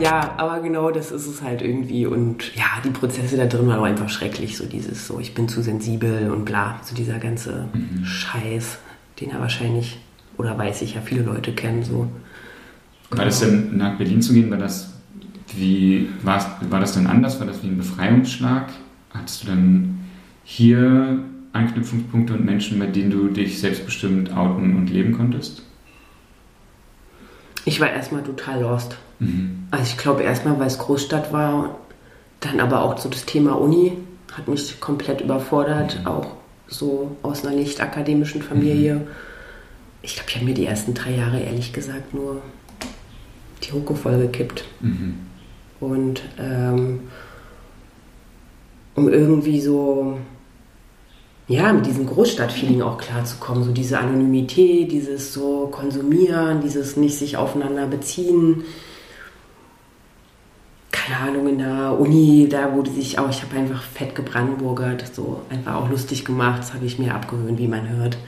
Ja, aber genau das ist es halt irgendwie. Und ja, die Prozesse da drin waren auch einfach schrecklich. So dieses, so ich bin zu sensibel und bla. So dieser ganze mhm. Scheiß, den er wahrscheinlich, oder weiß ich ja, viele Leute kennen. So. War das denn nach Berlin zu gehen, war das wie, war, war das dann anders? War das wie ein Befreiungsschlag? Hattest du dann hier Anknüpfungspunkte und Menschen, bei denen du dich selbstbestimmt outen und leben konntest? Ich war erstmal total lost. Mhm. Also ich glaube erstmal, weil es Großstadt war, dann aber auch so das Thema Uni hat mich komplett überfordert, mhm. auch so aus einer nicht akademischen Familie. Mhm. Ich glaube, ich habe mir die ersten drei Jahre ehrlich gesagt nur die Hucke voll gekippt. Mhm. Und ähm, um irgendwie so ja, mit diesem Großstadtfeeling auch klarzukommen. So diese Anonymität, dieses so Konsumieren, dieses nicht sich aufeinander beziehen. Keine Ahnung, in der Uni, da wurde sich auch, ich habe einfach fett gebrandenburgert, so einfach auch lustig gemacht, das habe ich mir abgewöhnt, wie man hört.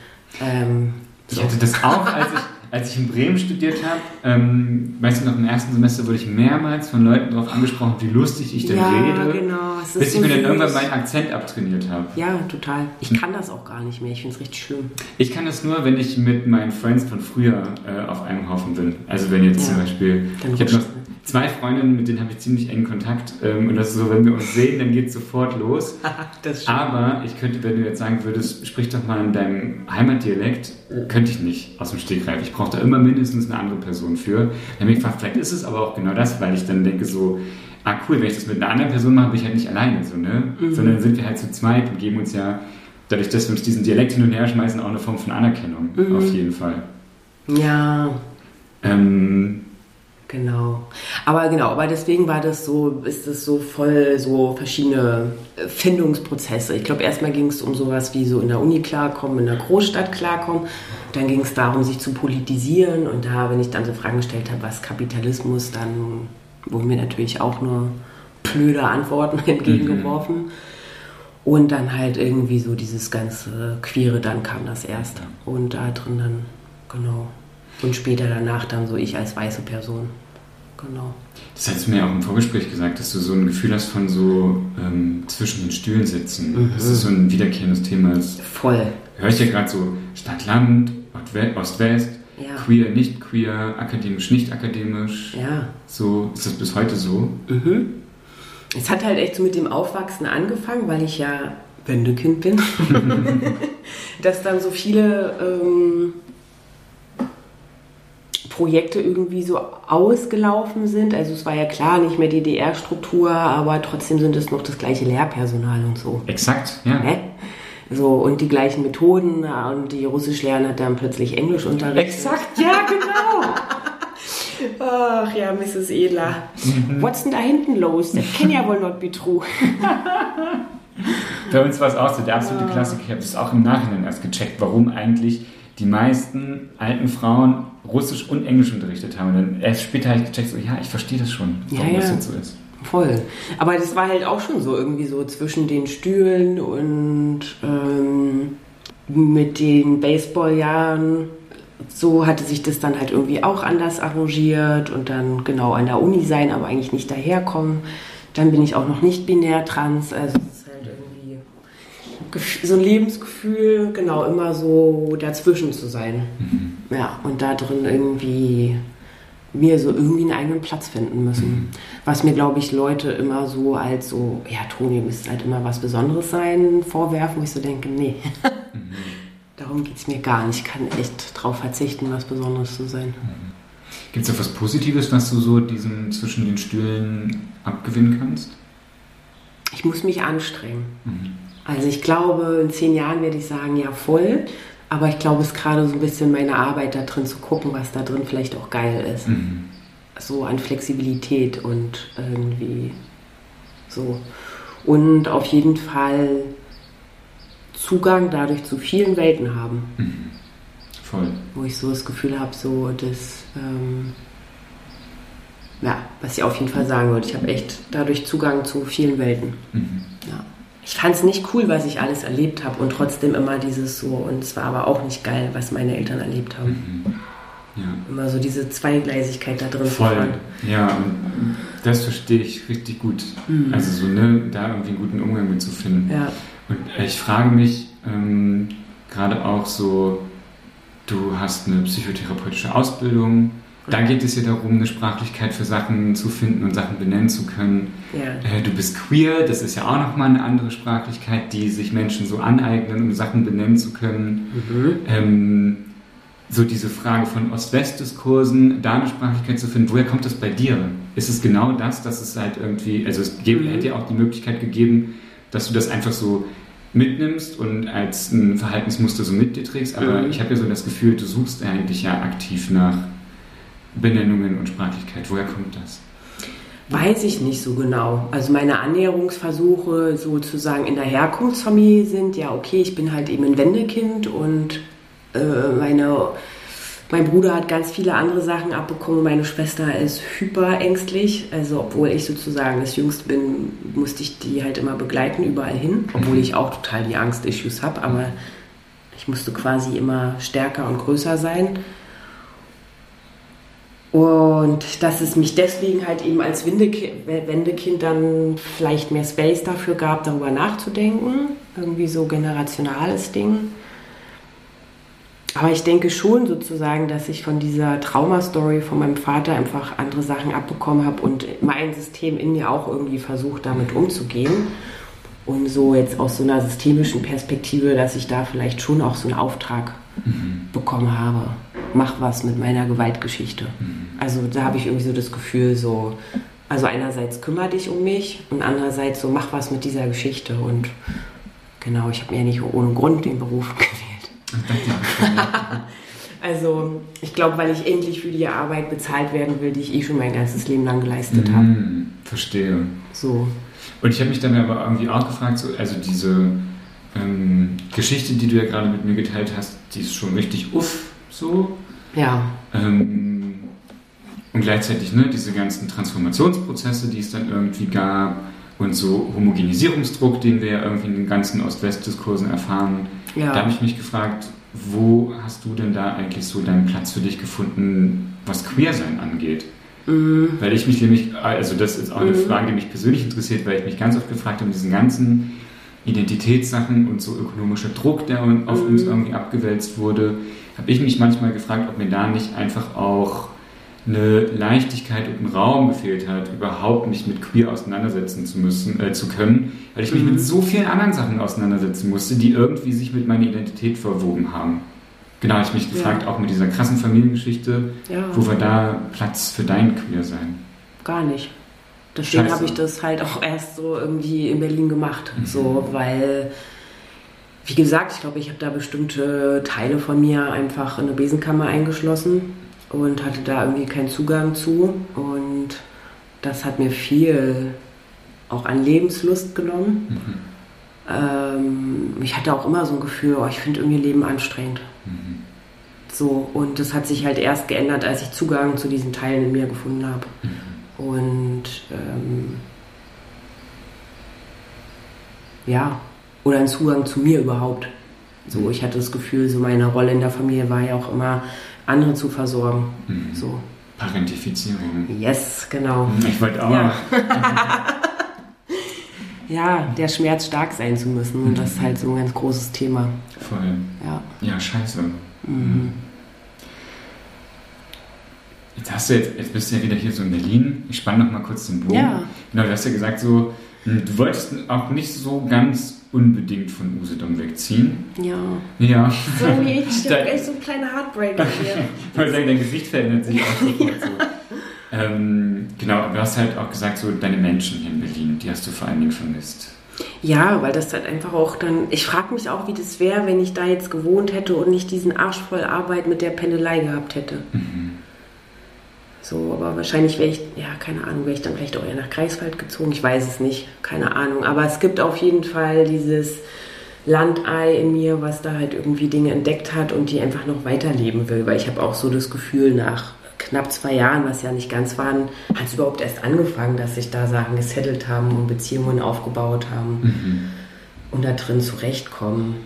Ähm, ich hatte das auch, als ich als ich in Bremen studiert habe, ähm, weißt du noch, im ersten Semester wurde ich mehrmals von Leuten darauf angesprochen, wie lustig ich denn ja, rede. Genau. bis ich mir dann irgendwann meinen Akzent abtrainiert habe. Ja, total. Ich kann das auch gar nicht mehr. Ich finde es richtig schlimm. Ich kann das nur, wenn ich mit meinen Friends von früher äh, auf einem Haufen bin. Also wenn jetzt ja. zum Beispiel, ich habe noch zwei Freundinnen, mit denen habe ich ziemlich engen Kontakt. Ähm, und das ist so, wenn wir uns sehen, dann geht es sofort los. Aber ich könnte, wenn du jetzt sagen würdest, sprich doch mal in deinem Heimatdialekt, könnte ich nicht aus dem Stegreif. Ich brauche da immer mindestens eine andere Person für. Dann habe ich gefragt, vielleicht ist es aber auch genau das, weil ich dann denke so, ah cool, wenn ich das mit einer anderen Person mache, bin ich halt nicht alleine, so, ne? Mhm. Sondern sind wir halt zu zweit und geben uns ja, dadurch, dass wir uns diesen Dialekt hin und her schmeißen, auch eine Form von Anerkennung, mhm. auf jeden Fall. Ja. Ähm, Genau. Aber genau, aber deswegen war das so, ist das so voll so verschiedene äh, Findungsprozesse. Ich glaube, erstmal ging es um sowas wie so in der Uni klarkommen, in der Großstadt klarkommen. Dann ging es darum, sich zu politisieren. Und da, wenn ich dann so Fragen gestellt habe, was Kapitalismus, dann wurden mir natürlich auch nur blöde Antworten entgegengeworfen. Mhm. Und dann halt irgendwie so dieses ganze Queere, dann kam das erst. Und da drin dann, genau. Und später danach dann so ich als weiße Person. Genau. Das hast du mir auch im Vorgespräch gesagt, dass du so ein Gefühl hast von so ähm, zwischen den Stühlen sitzen. Mhm. Das ist so ein wiederkehrendes Thema. Das Voll. Höre ich ja gerade so Stadt-Land, Ost-West, ja. queer, nicht queer, akademisch, nicht akademisch. Ja. So ist das bis heute so. Mhm. Es hat halt echt so mit dem Aufwachsen angefangen, weil ich ja Wendekind bin. dass dann so viele ähm, Projekte irgendwie so ausgelaufen sind. Also es war ja klar, nicht mehr DDR-Struktur, aber trotzdem sind es noch das gleiche Lehrpersonal und so. Exakt, ja. Ne? So, und die gleichen Methoden und die Russischlehrerin hat dann plötzlich Englisch unterrichtet. Exakt, ja, genau. Ach ja, Mrs. Edler. Mhm. What's denn da hinten los? Das can ja wohl not be true. Bei uns war es auch so, der absolute. Klassiker. Ich habe es auch im Nachhinein erst gecheckt, warum eigentlich die meisten alten Frauen Russisch und Englisch unterrichtet haben. Und dann erst später habe ich gecheckt, so, ja, ich verstehe das schon, warum ja, ja. das jetzt so ist. Voll. Aber das war halt auch schon so irgendwie so zwischen den Stühlen und ähm, mit den Baseballjahren. So hatte sich das dann halt irgendwie auch anders arrangiert und dann genau an der Uni sein, aber eigentlich nicht daherkommen. Dann bin ich auch noch nicht binär trans, also es ist halt irgendwie so ein Lebensgefühl, genau, immer so dazwischen zu sein. Mhm. Ja, und da drin irgendwie mir so irgendwie einen eigenen Platz finden müssen. Mhm. Was mir, glaube ich, Leute immer so als so, ja, Toni, müsste halt immer was Besonderes sein, vorwerfen, wo ich so denke, nee. mhm. Darum geht es mir gar nicht. Ich kann echt darauf verzichten, was Besonderes zu sein. Mhm. Gibt es etwas Positives, was du so diesem zwischen den Stühlen abgewinnen kannst? Ich muss mich anstrengen. Mhm. Also ich glaube, in zehn Jahren werde ich sagen, ja voll. Aber ich glaube, es ist gerade so ein bisschen meine Arbeit da drin zu gucken, was da drin vielleicht auch geil ist. Mhm. So an Flexibilität und irgendwie so. Und auf jeden Fall Zugang dadurch zu vielen Welten haben. Mhm. Voll. Wo ich so das Gefühl habe, so das, ähm, ja, was ich auf jeden Fall sagen würde. Ich habe echt dadurch Zugang zu vielen Welten. Mhm. Ich fand es nicht cool, was ich alles erlebt habe und trotzdem immer dieses so, und es war aber auch nicht geil, was meine Eltern erlebt haben. Mhm. Ja. Immer so diese Zweigleisigkeit da drin Voll. Ja, das verstehe ich richtig gut. Mhm. Also so, ne, da irgendwie einen guten Umgang mit zu finden. Ja. Und ich frage mich ähm, gerade auch so, du hast eine psychotherapeutische Ausbildung, da geht es ja darum, eine Sprachlichkeit für Sachen zu finden und Sachen benennen zu können. Ja. Äh, du bist queer, das ist ja auch nochmal eine andere Sprachlichkeit, die sich Menschen so aneignen, um Sachen benennen zu können. Mhm. Ähm, so diese Frage von Ost-West-Diskursen, da eine Sprachlichkeit zu finden, woher kommt das bei dir? Ist es genau das, dass es halt irgendwie, also es mhm. hätte ja auch die Möglichkeit gegeben, dass du das einfach so mitnimmst und als ein Verhaltensmuster so mit dir trägst, aber mhm. ich habe ja so das Gefühl, du suchst eigentlich ja aktiv nach Benennungen und Sprachlichkeit? Woher kommt das? Weiß ich nicht so genau. Also meine Annäherungsversuche sozusagen in der Herkunftsfamilie sind, ja okay, ich bin halt eben ein Wendekind und äh, meine, mein Bruder hat ganz viele andere Sachen abbekommen. Meine Schwester ist hyperängstlich. Also obwohl ich sozusagen das Jüngste bin, musste ich die halt immer begleiten, überall hin. Obwohl ich auch total die Angst-Issues habe, aber ich musste quasi immer stärker und größer sein. Und dass es mich deswegen halt eben als Wendekind dann vielleicht mehr Space dafür gab, darüber nachzudenken. Irgendwie so generationales Ding. Aber ich denke schon sozusagen, dass ich von dieser Traumastory von meinem Vater einfach andere Sachen abbekommen habe und mein System in mir auch irgendwie versucht, damit umzugehen. Und so jetzt aus so einer systemischen Perspektive, dass ich da vielleicht schon auch so einen Auftrag mhm. bekommen habe mach was mit meiner Gewaltgeschichte. Mhm. Also da habe ich irgendwie so das Gefühl, so, also einerseits kümmere dich um mich und andererseits so, mach was mit dieser Geschichte. Und genau, ich habe mir ja nicht ohne Grund den Beruf gewählt. also ich glaube, weil ich endlich für die Arbeit bezahlt werden will, die ich eh schon mein ganzes Leben lang geleistet mhm, habe. Verstehe. So. Und ich habe mich dann aber irgendwie auch gefragt, so, also diese ähm, Geschichte, die du ja gerade mit mir geteilt hast, die ist schon richtig uff so. Ja. Ähm, und gleichzeitig ne, diese ganzen Transformationsprozesse, die es dann irgendwie gab und so Homogenisierungsdruck, den wir ja irgendwie in den ganzen Ost-West-Diskursen erfahren. Ja. Da habe ich mich gefragt, wo hast du denn da eigentlich so deinen Platz für dich gefunden, was Queersein angeht? Mhm. Weil ich mich nämlich, also das ist auch eine mhm. Frage, die mich persönlich interessiert, weil ich mich ganz oft gefragt habe, diesen ganzen Identitätssachen und so ökonomischer Druck, der auf mhm. uns irgendwie abgewälzt wurde, habe ich mich manchmal gefragt, ob mir da nicht einfach auch eine Leichtigkeit und ein Raum gefehlt hat, überhaupt mich mit Queer auseinandersetzen zu müssen, äh, zu können, weil ich mich mhm. mit so vielen anderen Sachen auseinandersetzen musste, die irgendwie sich mit meiner Identität verwoben haben. Genau, habe ich mich gefragt, ja. auch mit dieser krassen Familiengeschichte, ja. wo war da Platz für dein Queer-Sein? Gar nicht. Deswegen habe ich das halt auch erst so irgendwie in Berlin gemacht, mhm. so, weil wie gesagt, ich glaube, ich habe da bestimmte Teile von mir einfach in eine Besenkammer eingeschlossen und hatte da irgendwie keinen Zugang zu. Und das hat mir viel auch an Lebenslust genommen. Mhm. ähm, ich hatte auch immer so ein Gefühl, oh, ich finde irgendwie Leben anstrengend. Mhm. So, und das hat sich halt erst geändert, als ich Zugang zu diesen Teilen in mir gefunden habe. Mhm. Und ähm, ja, oder einen Zugang zu mir überhaupt. So, mhm. ich hatte das Gefühl, so meine Rolle in der Familie war ja auch immer, andere zu versorgen. Mhm. So. Parentifizierung. Yes, genau. Mhm, ich wollte auch. Ja. ja, der Schmerz stark sein zu müssen. Und das ist halt so ein ganz großes Thema. Voll. Ja, ja scheiße. Mhm. Jetzt hast du jetzt, jetzt bist du ja wieder hier so in Berlin. Ich spanne noch mal kurz den Bogen. Ja. Genau, du hast ja gesagt, so, hm, du wolltest auch nicht so ganz unbedingt von Usedom wegziehen. Ja. Ja. So wie ich, da, echt so ein kleiner Heartbreaker hier. Weil dein Gesicht verändert sich auch sofort ja. so. Ähm, genau, du hast halt auch gesagt, so deine Menschen hier in Berlin, die hast du vor allen Dingen vermisst. Ja, weil das halt einfach auch dann. Ich frage mich auch, wie das wäre, wenn ich da jetzt gewohnt hätte und nicht diesen Arsch voll Arbeit mit der Pendelei gehabt hätte. Mhm. So, aber wahrscheinlich wäre ich, ja, keine Ahnung, wäre ich dann vielleicht auch eher nach Greifswald gezogen. Ich weiß es nicht, keine Ahnung. Aber es gibt auf jeden Fall dieses Landei in mir, was da halt irgendwie Dinge entdeckt hat und die einfach noch weiterleben will. Weil ich habe auch so das Gefühl, nach knapp zwei Jahren, was ja nicht ganz waren, hat es überhaupt erst angefangen, dass sich da Sachen gesettelt haben und Beziehungen aufgebaut haben mhm. und da drin zurechtkommen.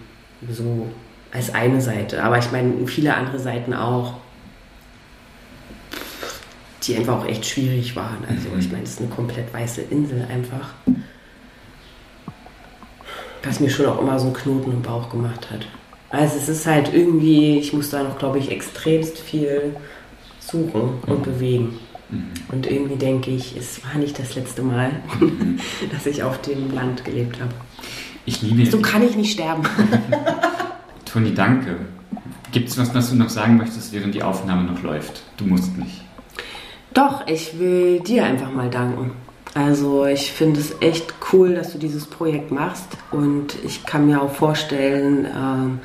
So als eine Seite. Aber ich meine, viele andere Seiten auch die einfach auch echt schwierig waren. Also mhm. ich meine, es ist eine komplett weiße Insel einfach. Was mir schon auch immer so einen Knoten im Bauch gemacht hat. Also es ist halt irgendwie, ich muss da noch, glaube ich, extremst viel suchen und mhm. bewegen. Mhm. Und irgendwie denke ich, es war nicht das letzte Mal, dass ich auf dem Land gelebt habe. Ich liebe So kann ich nicht sterben. Toni, danke. Gibt es was, was du noch sagen möchtest, während die Aufnahme noch läuft? Du musst nicht. Doch, ich will dir einfach mal danken. Also ich finde es echt cool, dass du dieses Projekt machst und ich kann mir auch vorstellen, ähm,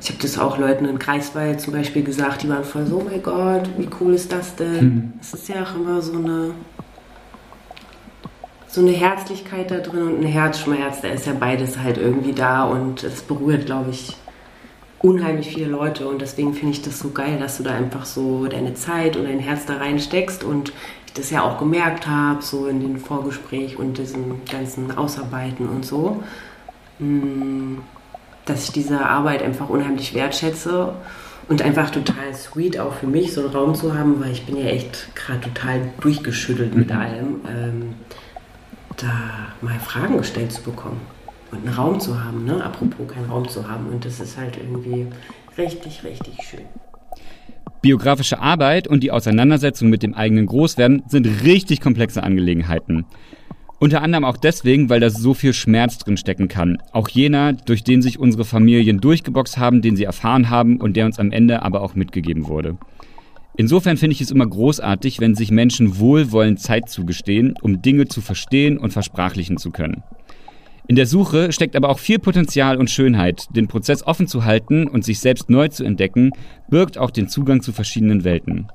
ich habe das auch Leuten in Greifswald zum Beispiel gesagt, die waren voll so, oh mein Gott, wie cool ist das denn? Es ist ja auch immer so eine so eine Herzlichkeit da drin und ein Herzschmerz, da ist ja beides halt irgendwie da und es berührt, glaube ich, unheimlich viele Leute und deswegen finde ich das so geil, dass du da einfach so deine Zeit und dein Herz da reinsteckst und ich das ja auch gemerkt habe, so in den Vorgespräch und diesen ganzen Ausarbeiten und so, mm, dass ich diese Arbeit einfach unheimlich wertschätze und einfach total sweet auch für mich, so einen Raum zu haben, weil ich bin ja echt gerade total durchgeschüttelt mit mhm. allem, ähm, da mal Fragen gestellt zu bekommen und einen Raum zu haben, ne? apropos keinen Raum zu haben. Und das ist halt irgendwie richtig, richtig schön. Biografische Arbeit und die Auseinandersetzung mit dem eigenen Großwerden sind richtig komplexe Angelegenheiten. Unter anderem auch deswegen, weil da so viel Schmerz drin stecken kann. Auch jener, durch den sich unsere Familien durchgeboxt haben, den sie erfahren haben und der uns am Ende aber auch mitgegeben wurde. Insofern finde ich es immer großartig, wenn sich Menschen wohlwollend Zeit zugestehen, um Dinge zu verstehen und versprachlichen zu können. In der Suche steckt aber auch viel Potenzial und Schönheit. Den Prozess offen zu halten und sich selbst neu zu entdecken, birgt auch den Zugang zu verschiedenen Welten.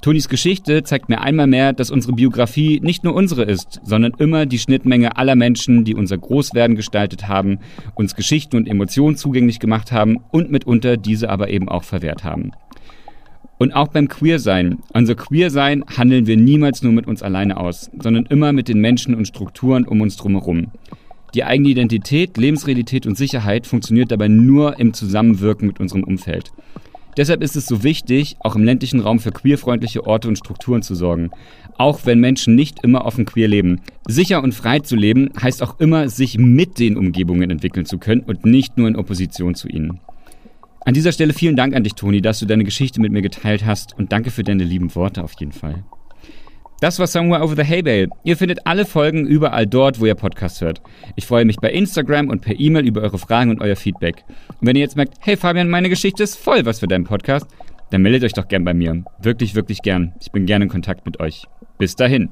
Tonis Geschichte zeigt mir einmal mehr, dass unsere Biografie nicht nur unsere ist, sondern immer die Schnittmenge aller Menschen, die unser Großwerden gestaltet haben, uns Geschichten und Emotionen zugänglich gemacht haben und mitunter diese aber eben auch verwehrt haben. Und auch beim Queersein. Unser Queersein handeln wir niemals nur mit uns alleine aus, sondern immer mit den Menschen und Strukturen um uns drumherum. Die eigene Identität, Lebensrealität und Sicherheit funktioniert dabei nur im Zusammenwirken mit unserem Umfeld. Deshalb ist es so wichtig, auch im ländlichen Raum für queerfreundliche Orte und Strukturen zu sorgen. Auch wenn Menschen nicht immer offen queer leben. Sicher und frei zu leben heißt auch immer, sich mit den Umgebungen entwickeln zu können und nicht nur in Opposition zu ihnen. An dieser Stelle vielen Dank an dich, Toni, dass du deine Geschichte mit mir geteilt hast und danke für deine lieben Worte auf jeden Fall. Das war Somewhere Over the Haybale. Ihr findet alle Folgen überall dort, wo ihr Podcast hört. Ich freue mich bei Instagram und per E-Mail über eure Fragen und euer Feedback. Und wenn ihr jetzt merkt, hey Fabian, meine Geschichte ist voll was für deinen Podcast, dann meldet euch doch gern bei mir. Wirklich, wirklich gern. Ich bin gerne in Kontakt mit euch. Bis dahin.